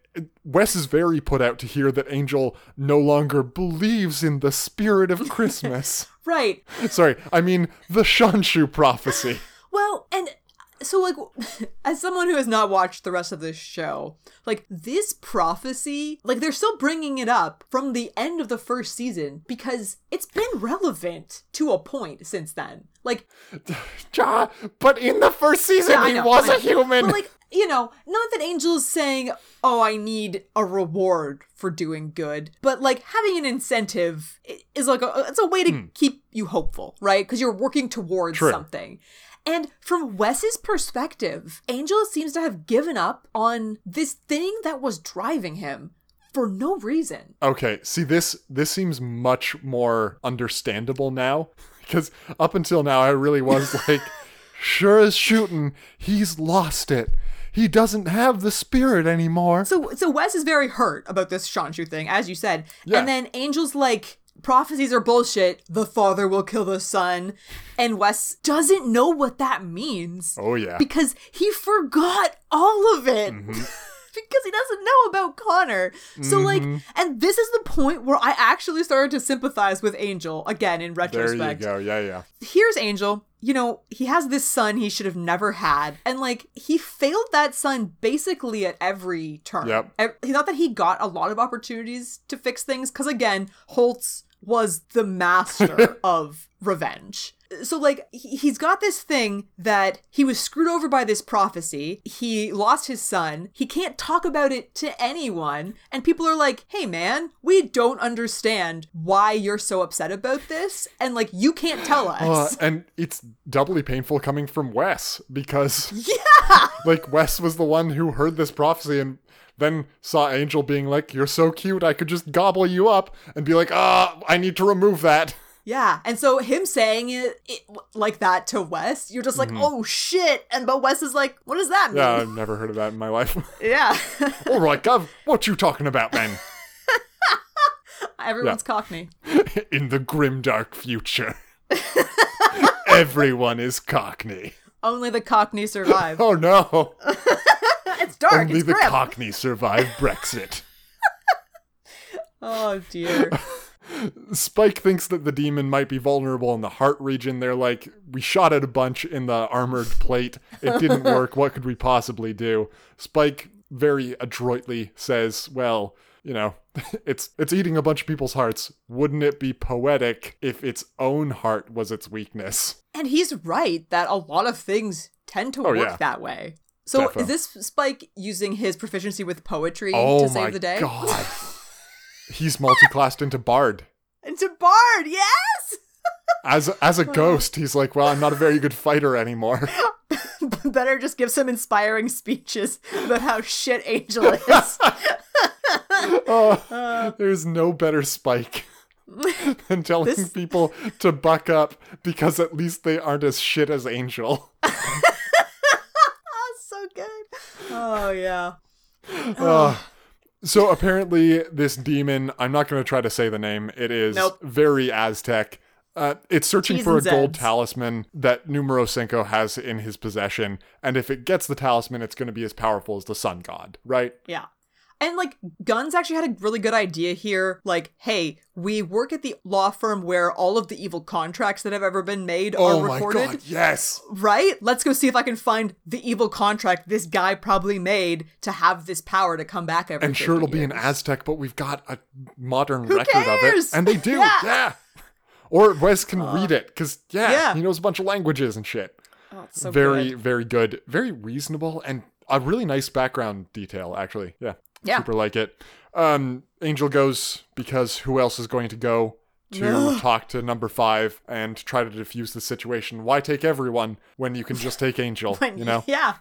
Wes is very put out to hear that Angel no longer believes in the spirit of Christmas. right. Sorry, I mean the Shanshu prophecy. Well, and so like as someone who has not watched the rest of this show, like this prophecy, like they're still bringing it up from the end of the first season because it's been relevant to a point since then. Like Ja, but in the first season, Yeah, he know, was I a know. human. But like, you know, not that Angel's saying, "Oh, I need a reward for doing good," but like having an incentive is like a it's a way to keep you hopeful, right? Because you're working towards Hmm. True. something. And from Wes's perspective, Angel seems to have given up on this thing that was driving him for no reason. Okay, see this this seems much more understandable now because up until now I really was like sure as shooting he's lost it. He doesn't have the spirit anymore. So so Wes is very hurt about this Shanshu thing, as you said. Yeah. And then Angel's like, prophecies are bullshit. The father will kill the son. And Wes doesn't know what that means. Oh yeah. Because he forgot all of it. Mm-hmm. because he doesn't know about Connor. So like Mm-hmm. and this is the point where I actually started to sympathize with Angel again in retrospect. there you go. Yeah, yeah. here's Angel. You know, he has this son he should have never had. And like he failed that son basically at every turn. Yep. Not that he got a lot of opportunities to fix things cuz again, Holtz was the master of revenge. So like he- he's got this thing that he was screwed over by this prophecy. He lost his son. He can't talk about it to anyone. And people are like, "Hey man, we don't understand why you're so upset about this." And like you can't tell us. Uh, and it's doubly painful coming from Wes because yeah. like Wes was the one who heard this prophecy and then saw Angel being like, "You're so cute, I could just gobble you up," and be like, "Ah, I need to remove that." Yeah. And so him saying it, it like that to Wes, you're just like, mm-hmm. "Oh shit." And but Wes is like, "What does that mean?" Yeah, I've never heard of that in my life. Yeah. All right, Gov, what you talking about then? Everyone's cockney. in the grim dark future. Everyone is Cockney. Only the cockney survive. Oh no! it's dark. Only it's the grim. Cockney survive Brexit. oh dear. Spike thinks that the demon might be vulnerable in the heart region. They're like, we shot it a bunch in the armored plate. It didn't work. What could we possibly do? Spike very adroitly says, well, you know, it's it's eating a bunch of people's hearts. Wouldn't it be poetic if its own heart was its weakness? And he's right that a lot of things tend to Oh, work yeah. that way. So Defo. is this Spike using his proficiency with poetry Oh to save the day? god. He's multiclassed into bard. Into Bard, yes! As as a ghost, he's like, well, I'm not a very good fighter anymore. Better just give some inspiring speeches about how shit Angel is. Oh, uh, there's no better spike than telling This- people to buck up because at least they aren't as shit as Angel. oh, so good. Oh yeah. So apparently, this demon, I'm not going to try to say the name, it is Nope. very Aztec. Uh, it's searching T's for a gold talisman that Numero Cinco has in his possession. And if it gets the talisman, it's going to be as powerful as the sun god, right? Yeah. And like Gunn's actually had a really good idea here. Like, hey, we work at the law firm where all of the evil contracts that have ever been made are Oh my recorded. god, yes! Right? Let's go see if I can find the evil contract this guy probably made to have this power to come back every And sure, it'll be an. Aztec, but we've got a modern record of it. And they do, Yeah. yeah. Or Wes can read it, because, yeah, yeah. he knows a bunch of languages and shit. Oh, so very, good. very good. Very reasonable, and a really nice background detail, actually. Yeah. Yeah. Super like it. Um, Angel goes because who else is going to go to talk to number five and try to defuse the situation? Why take everyone when you can just take Angel? When- you know? Yeah.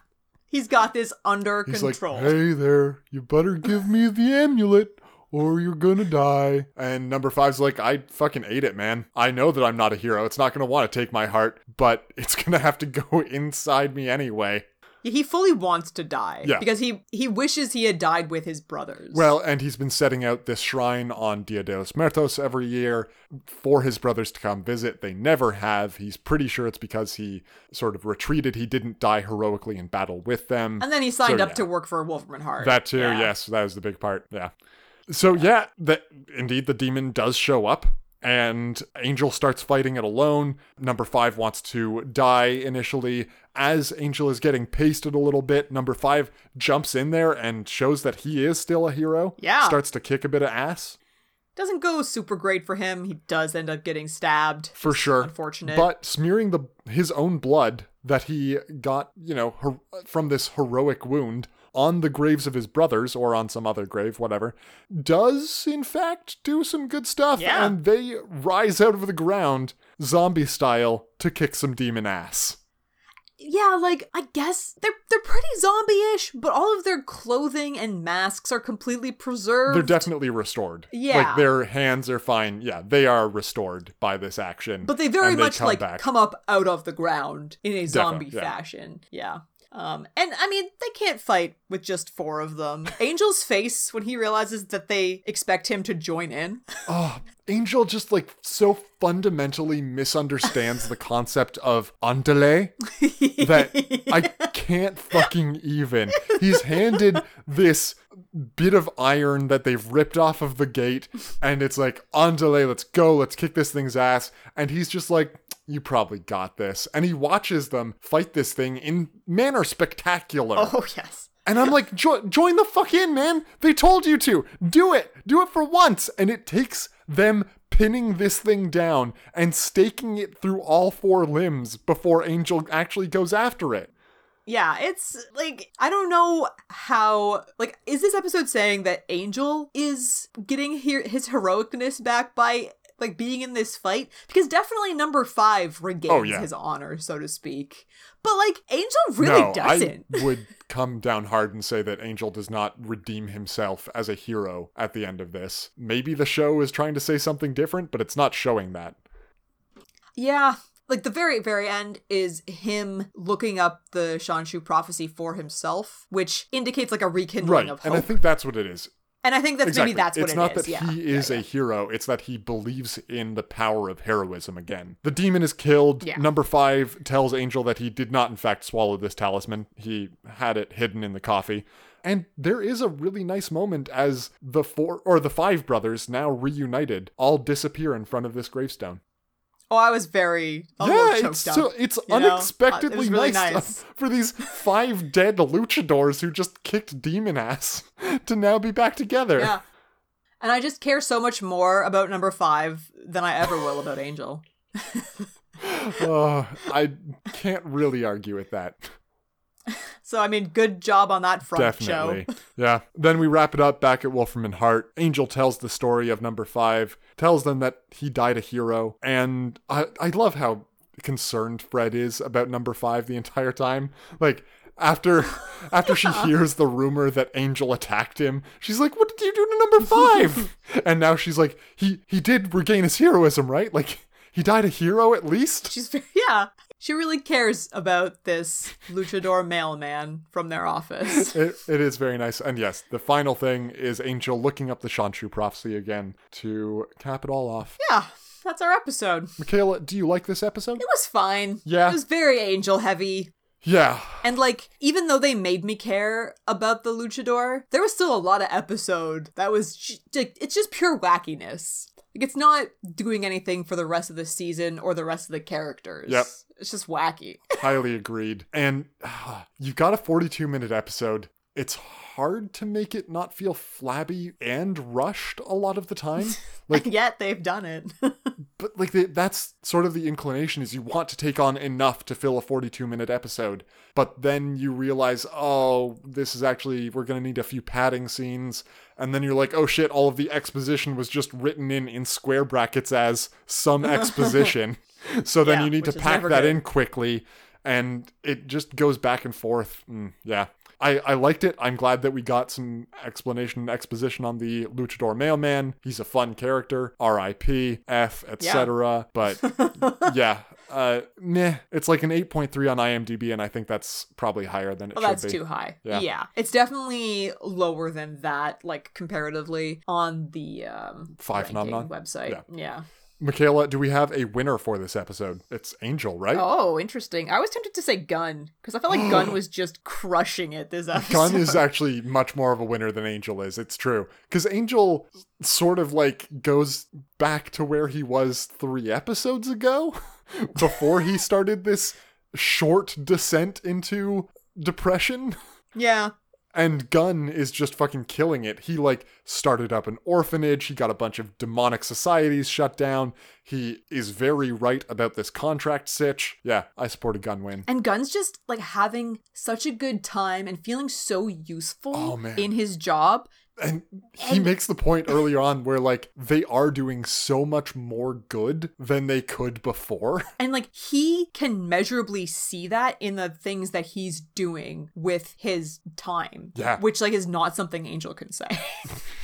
He's got this under He's control. like, hey there, you better give me the amulet or you're gonna die. And number five's like, I fucking ate it, man. I know that I'm not a hero. It's not gonna want to take my heart, but it's gonna have to go inside me anyway. He fully wants to die Yeah. because he he wishes he had died with his brothers. Well, and he's been setting out this shrine on Dia de los Muertos every year for his brothers to come visit. They never have. He's pretty sure it's because he sort of retreated. He didn't die heroically in battle with them. and then he signed So, up yeah. to work for Wolfram Hart. That too, Yeah. yes, that was the big part. Yeah. So yeah, that indeed the demon does show up and Angel starts fighting it alone. Number 5 wants to die initially. As Angel is getting pasted a little bit, number 5 jumps in there and shows that he is still a hero. Yeah. Starts to kick a bit of ass. Doesn't go super great for him. He does end up getting stabbed. For sure. Unfortunate. But smearing the his own blood that he got, you know, her, from this heroic wound on the graves of his brothers or on some other grave, whatever, does in fact do some good stuff. Yeah. And they rise out of the ground, zombie style, to kick some demon ass. yeah, like I guess they're they're pretty zombie-ish, but all of their clothing and masks are completely preserved. They're definitely restored. Yeah. Like their hands are fine. Yeah, they are restored by this action. but they very and much come like back. come up out of the ground in a zombie yeah. fashion. Yeah. Um, and I mean, they can't fight with just four of them. Angel's face when he realizes that they expect him to join in. Oh, Angel just like so fundamentally misunderstands the concept of andale that I can't fucking even. He's handed this bit of iron that they've ripped off of the gate, and it's like, andale let's go, let's kick this thing's ass. And he's just like, you probably got this. And he watches them fight this thing in manner spectacular. Oh yes. And I'm like, jo- join the fuck in, man. They told you to. Do it. Do it for once. And it takes them pinning this thing down and staking it through all four limbs before Angel actually goes after it. Yeah, it's like I don't know how like is this episode saying that Angel is getting here his heroicness back by like being in this fight because definitely number 5 regains Oh, yeah. his honor so to speak. But like Angel really no, doesn't. I would come down hard and say that Angel does not redeem himself as a hero at the end of this. Maybe the show is trying to say something different, but it's not showing that. Yeah. Like the very, very end is him looking up the Shanshu prophecy for himself, which indicates like a rekindling Right. of hope. And I think that's what it is. And I think that's exactly. maybe that's what it's it not is, that yeah. he Yeah, is yeah. a hero it's that he believes in the power of heroism again the demon is killed Yeah. number five tells angel that he did not in fact swallow this talisman he had it hidden in the coffee and there is a really nice moment as the four or the five brothers now reunited all disappear in front of this gravestone Oh, I was very yeah, it's so up, it's know? Uh, unexpectedly really nice, nice. for these five dead luchadors who just kicked demon ass to now be back together. Yeah. And I just care so much more about number five than I ever will about Angel. Oh, I can't really argue with that. So I mean, good job on that front, Definitely. Joe. Yeah. Then we wrap it up back at Wolfram and Hart. Angel tells the story of number five, tells them that he died a hero. And I, I love how concerned Fred is about number five the entire time. Like, after after she hears the rumor that Angel attacked him, she's like, "What did you do to number five? and now she's like, "He he did regain his heroism, right? Like he died a hero at least." She's yeah. She really cares about this luchador mailman from their office. It, it is very nice. And yes, the final thing is Angel looking up the Shanshu prophecy again to cap it all off. yeah, that's our episode. Michaela, do you like this episode? It was fine. Yeah. It was very angel heavy. Yeah. And like, even though they made me care about the luchador, there was still a lot of episode that was it's just pure wackiness. Like it's not doing anything for the rest of the season or the rest of the characters. Yep. It's just wacky. Highly agreed. And uh, you've got a 42 minute episode. It's hard to make it not feel flabby and rushed a lot of the time. Like, and yet they've done it. but like the, that's sort of the inclination is you want to take on enough to fill a 42 minute episode but then you realize oh this is actually we're going to need a few padding scenes and then you're like oh shit all of the exposition was just written in in square brackets as some exposition so then Yeah, you need to pack that good. in quickly and it just goes back and forth. Mm, yeah. I, I liked it. I'm glad that we got some explanation and exposition on the luchador mailman. He's a fun character. R.I.P. F. Etc. But yeah, uh, meh. It's like an 8.3 on IMDb, and I think that's probably higher than it Oh, should that's be. too high. Yeah. Yeah. It's definitely lower than that, like comparatively, on the um, Five phenomenon? website. Yeah. yeah. Michaela, do we have a winner for this episode? It's Angel, right? Oh, interesting. I was tempted to say Gunn because I felt like Gunn was just crushing it this episode. Gunn is actually much more of a winner than Angel is. It's true. Because Angel sort of like goes back to where he was three episodes ago before he started this short descent into depression. yeah. And Gunn is just fucking killing it. He like started up an orphanage. He got a bunch of demonic societies shut down. He is very right about this contract sitch. Yeah, I support a Gunn win. And Gunn's just like having such a good time and feeling so useful Oh, in his job. And he makes the point earlier on where like they are doing so much more good than they could before. And like he can measurably see that in the things that he's doing with his time. Yeah. Which like is not something Angel can say.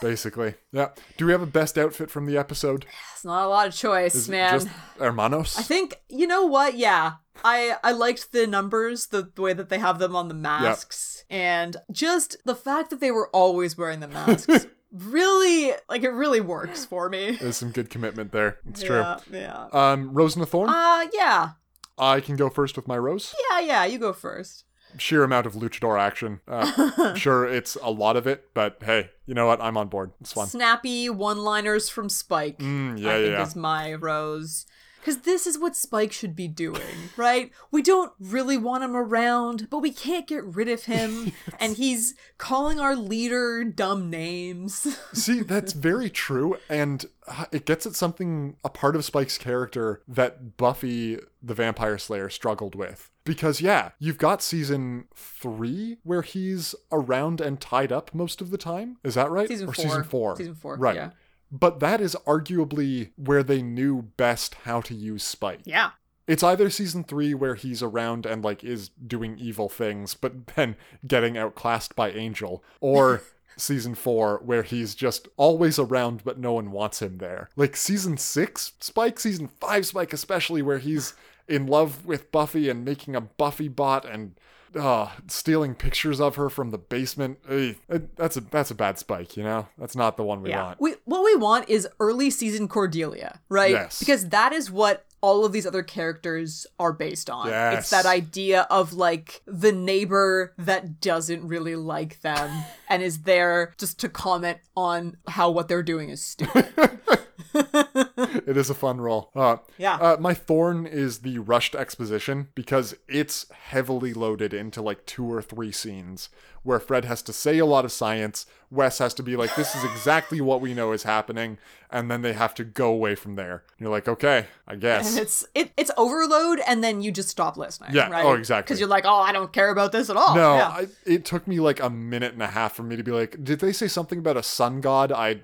Basically. Yeah. Do we have a best outfit from the episode? it's not a lot of choice, Is man. just Hermanos? I think you know what? Yeah, I I liked the numbers, the, the way that they have them on the masks, and just the fact that they were always wearing the masks. really, like it really works for me. There's some good commitment there. It's Yeah, yeah. Um, Rose and the Thorn? Uh, yeah, I can go first with my Rose. yeah, yeah. You go first. Sheer amount of luchador action. Uh, I'm sure it's a lot of it, but hey, you know what? I'm on board. It's fun. Snappy one-liners from Spike. Mm, yeah, I think yeah, yeah. is my rose. Because this is what Spike should be doing, right? We don't really want him around, but we can't get rid of him. And he's calling our leader dumb names. See, that's very true, and uh, it gets at something a part of Spike's character that Buffy the Vampire Slayer struggled with. Because yeah, you've got season three where he's around and tied up most of the time. Is that right? Season or four. season four. Season four, Right. yeah. But that is arguably where they knew best how to use Spike. yeah. It's either season three where he's around and like is doing evil things, but then getting outclassed by Angel, or season four where he's just always around but no one wants him there. Like season six Spike, season five Spike especially, where he's in love with Buffy and making a Buffy bot and uh, stealing pictures of her from the basement. Ugh, that's a that's a bad Spike, you know. That's not the one we yeah. want. We, what we want is early season Cordelia, right? Yes. Because that is what all of these other characters are based on. Yes. It's that idea of like the neighbor that doesn't really like them and is there just to comment on how what they're doing is stupid. it is a fun role. Uh, Yeah. Uh, my thorn is the rushed exposition because it's heavily loaded into like two or three scenes where Fred has to say a lot of science. Wes has to be like, "This is exactly what we know is happening," and then they have to go away from there. You're like, "Okay, I guess." and it's it, it's overload and then you just stop listening. Yeah. Right? Oh, exactly. Because you're like, oh, I don't care about this at all. no, Yeah. I, it took me like a minute and a half for me to be like, "Did they say something about a sun god?" I.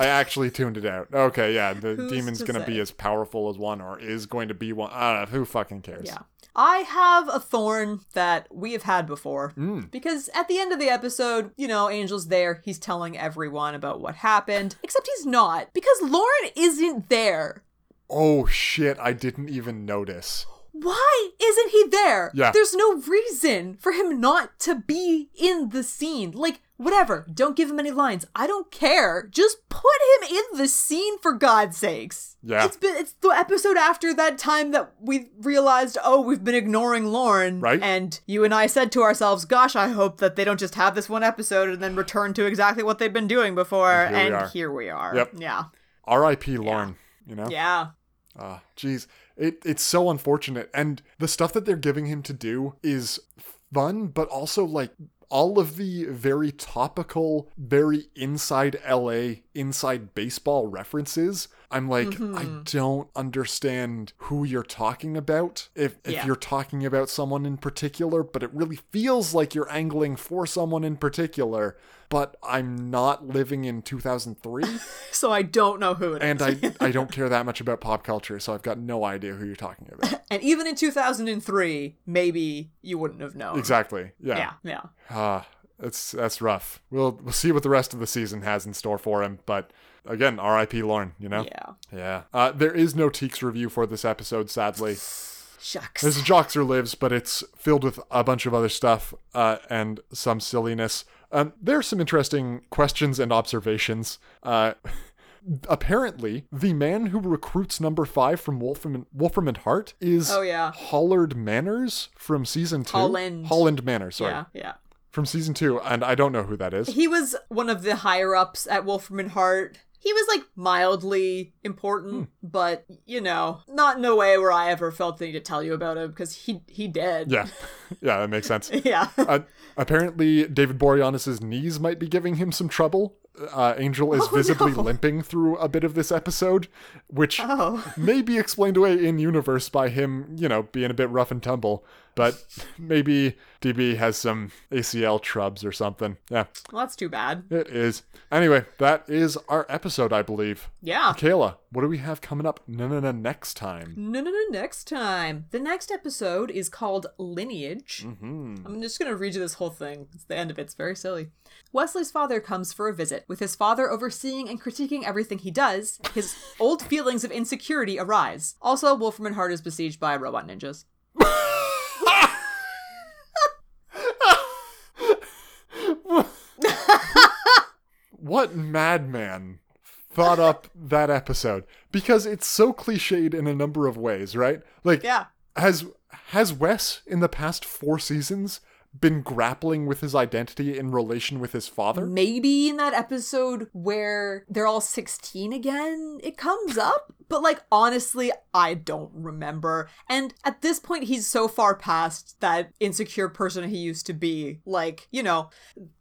I actually tuned it out. Okay, yeah, the Who's demon's to gonna be as powerful as one, or is going to be one. I don't know. Who fucking cares? Yeah. I have a thorn that we have had before. Mm. Because at the end of the episode, you know, Angel's there. He's telling everyone about what happened. Except he's not. Because Lorne isn't there. Oh shit, I didn't even notice. Why isn't he there? Yeah. There's no reason for him not to be in the scene. Like, whatever. Don't give him any lines. I don't care. Just put him in the scene for God's sakes. Yeah. It's been it's the episode after that time that we realized, oh, we've been ignoring Lorne. Right. And you and I said to ourselves, gosh, I hope that they don't just have this one episode and then return to exactly what they've been doing before. And here we are. here we are. Yep. Yeah. R.I.P. Lorne. You know. Yeah. Ah, jeez, it it's so unfortunate, and the stuff that they're giving him to do is fun, but also like all of the very topical, very inside LA, inside baseball references, I'm like, Mm-hmm. I don't understand who you're talking about. If if Yeah. you're talking about someone in particular, but it really feels like you're angling for someone in particular. But I'm not living in 2003, So I don't know who it is. and I I don't care that much about pop culture, so I've got no idea who you're talking about. And even in 2003, maybe you wouldn't have known. Exactly. Yeah, yeah. Ah, that's that's rough. We'll we'll see what the rest of the season has in store for him, but again, R.I.P. Lorne. You know. Yeah. Yeah. Uh, there is no Teeks review for this episode, sadly. Shucks. This a Joxer Lives, but it's filled with a bunch of other stuff uh, and some silliness. Um, there are some interesting questions and observations. Uh, apparently, the man who recruits number five from Wolfram, Wolfram and Hart is Oh, yeah. Holland Manners from season two. Holland. Holland Manners, sorry. Yeah, yeah. From season two, and I don't know who that is. He was one of the higher ups at Wolfram and Hart. He was like mildly important, Hmm. but you know, not in a way where I ever felt the need to tell you about him because he he did. Yeah, yeah, that makes sense. yeah. Uh, apparently, David Boreanaz's knees might be giving him some trouble. Uh, Angel is Oh, visibly no. limping through a bit of this episode, which Oh. may be explained away in universe by him, you know, being a bit rough and tumble. But maybe DB has some ACL trubs or something. Yeah, Well, that's too bad. it is. Anyway, that is our episode, I believe. Yeah. Kayla, what do we have coming up? No, no, no, next time. No, no, no, next time. The next episode is called Lineage. Mm-hmm. I'm just going to read you this whole thing. It's the end of it. It's very silly. Wesley's father comes for a visit. With his father overseeing and critiquing everything he does, his old feelings of insecurity arise. Also, Wolfram and Hart is besieged by robot ninjas. what madman thought up that episode because it's so cliched in a number of ways right like Yeah. has has wes in the past four seasons been grappling with his identity in relation with his father Maybe in that episode where they're all 16 again, it comes up. But, like, honestly, I don't remember. And at this point, he's so far past that insecure person he used to be. Like, you know,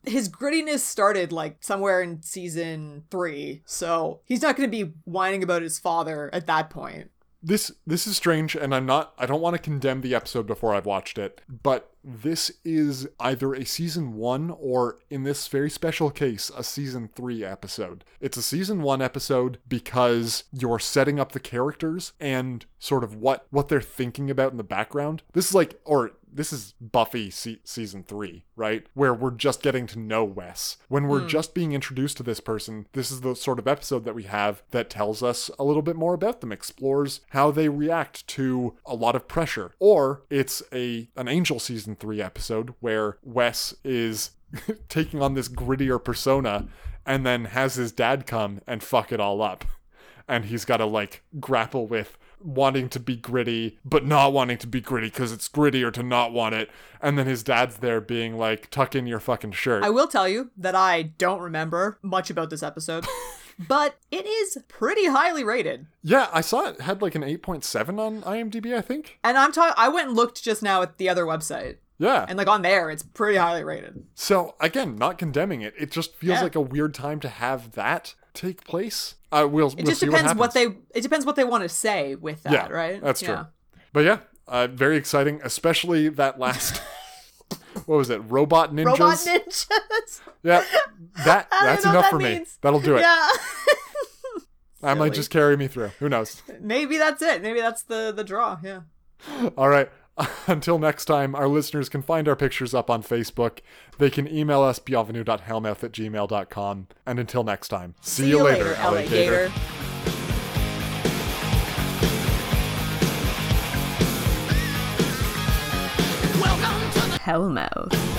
his grittiness started, like, somewhere in season three. So he's not going to be whining about his father at that point. This this is strange and i'm not i don't want to condemn the episode before i've watched it but this is either a season one or in this very special case a season three episode. It's a season one episode because you're setting up the characters and sort of what what they're thinking about in the background. This is like or this is Buffy se- season three, right? Where we're just getting to know Wes. When we're hmm. just being introduced to this person, this is the sort of episode that we have that tells us a little bit more about them, explores how they react to a lot of pressure. Or it's a an Angel season three episode where Wes is taking on this grittier persona and then has his dad come and fuck it all up and he's got to like grapple with wanting to be gritty but not wanting to be gritty because it's grittier to not want it and then his dad's there being like tuck in your fucking shirt I will tell you that I don't remember much about this episode, but it is pretty highly rated. yeah i saw it had like an 8.7 on imdb i think And I'm talking, I went and looked just now at the other website. yeah And like on there, it's pretty highly rated. so again not condemning it it just feels Yeah. like a weird time to have that take place uh we'll, It we'll just depends what, what, they. It depends what they want to say with that, yeah right? that's true Yeah. but yeah uh, very exciting especially that last what was it robot ninjas Robot ninjas. yeah that that's enough that for me that'll do it Yeah. That might just carry me through. Who knows? Maybe that's it. Maybe that's the the draw. Yeah. All right. Until next time, our listeners can find our pictures up on Facebook. They can email us bienvenue.hellmouth at gmail.com. And until next time, see, you later, LA Gator. Welcome to the Hellmouth.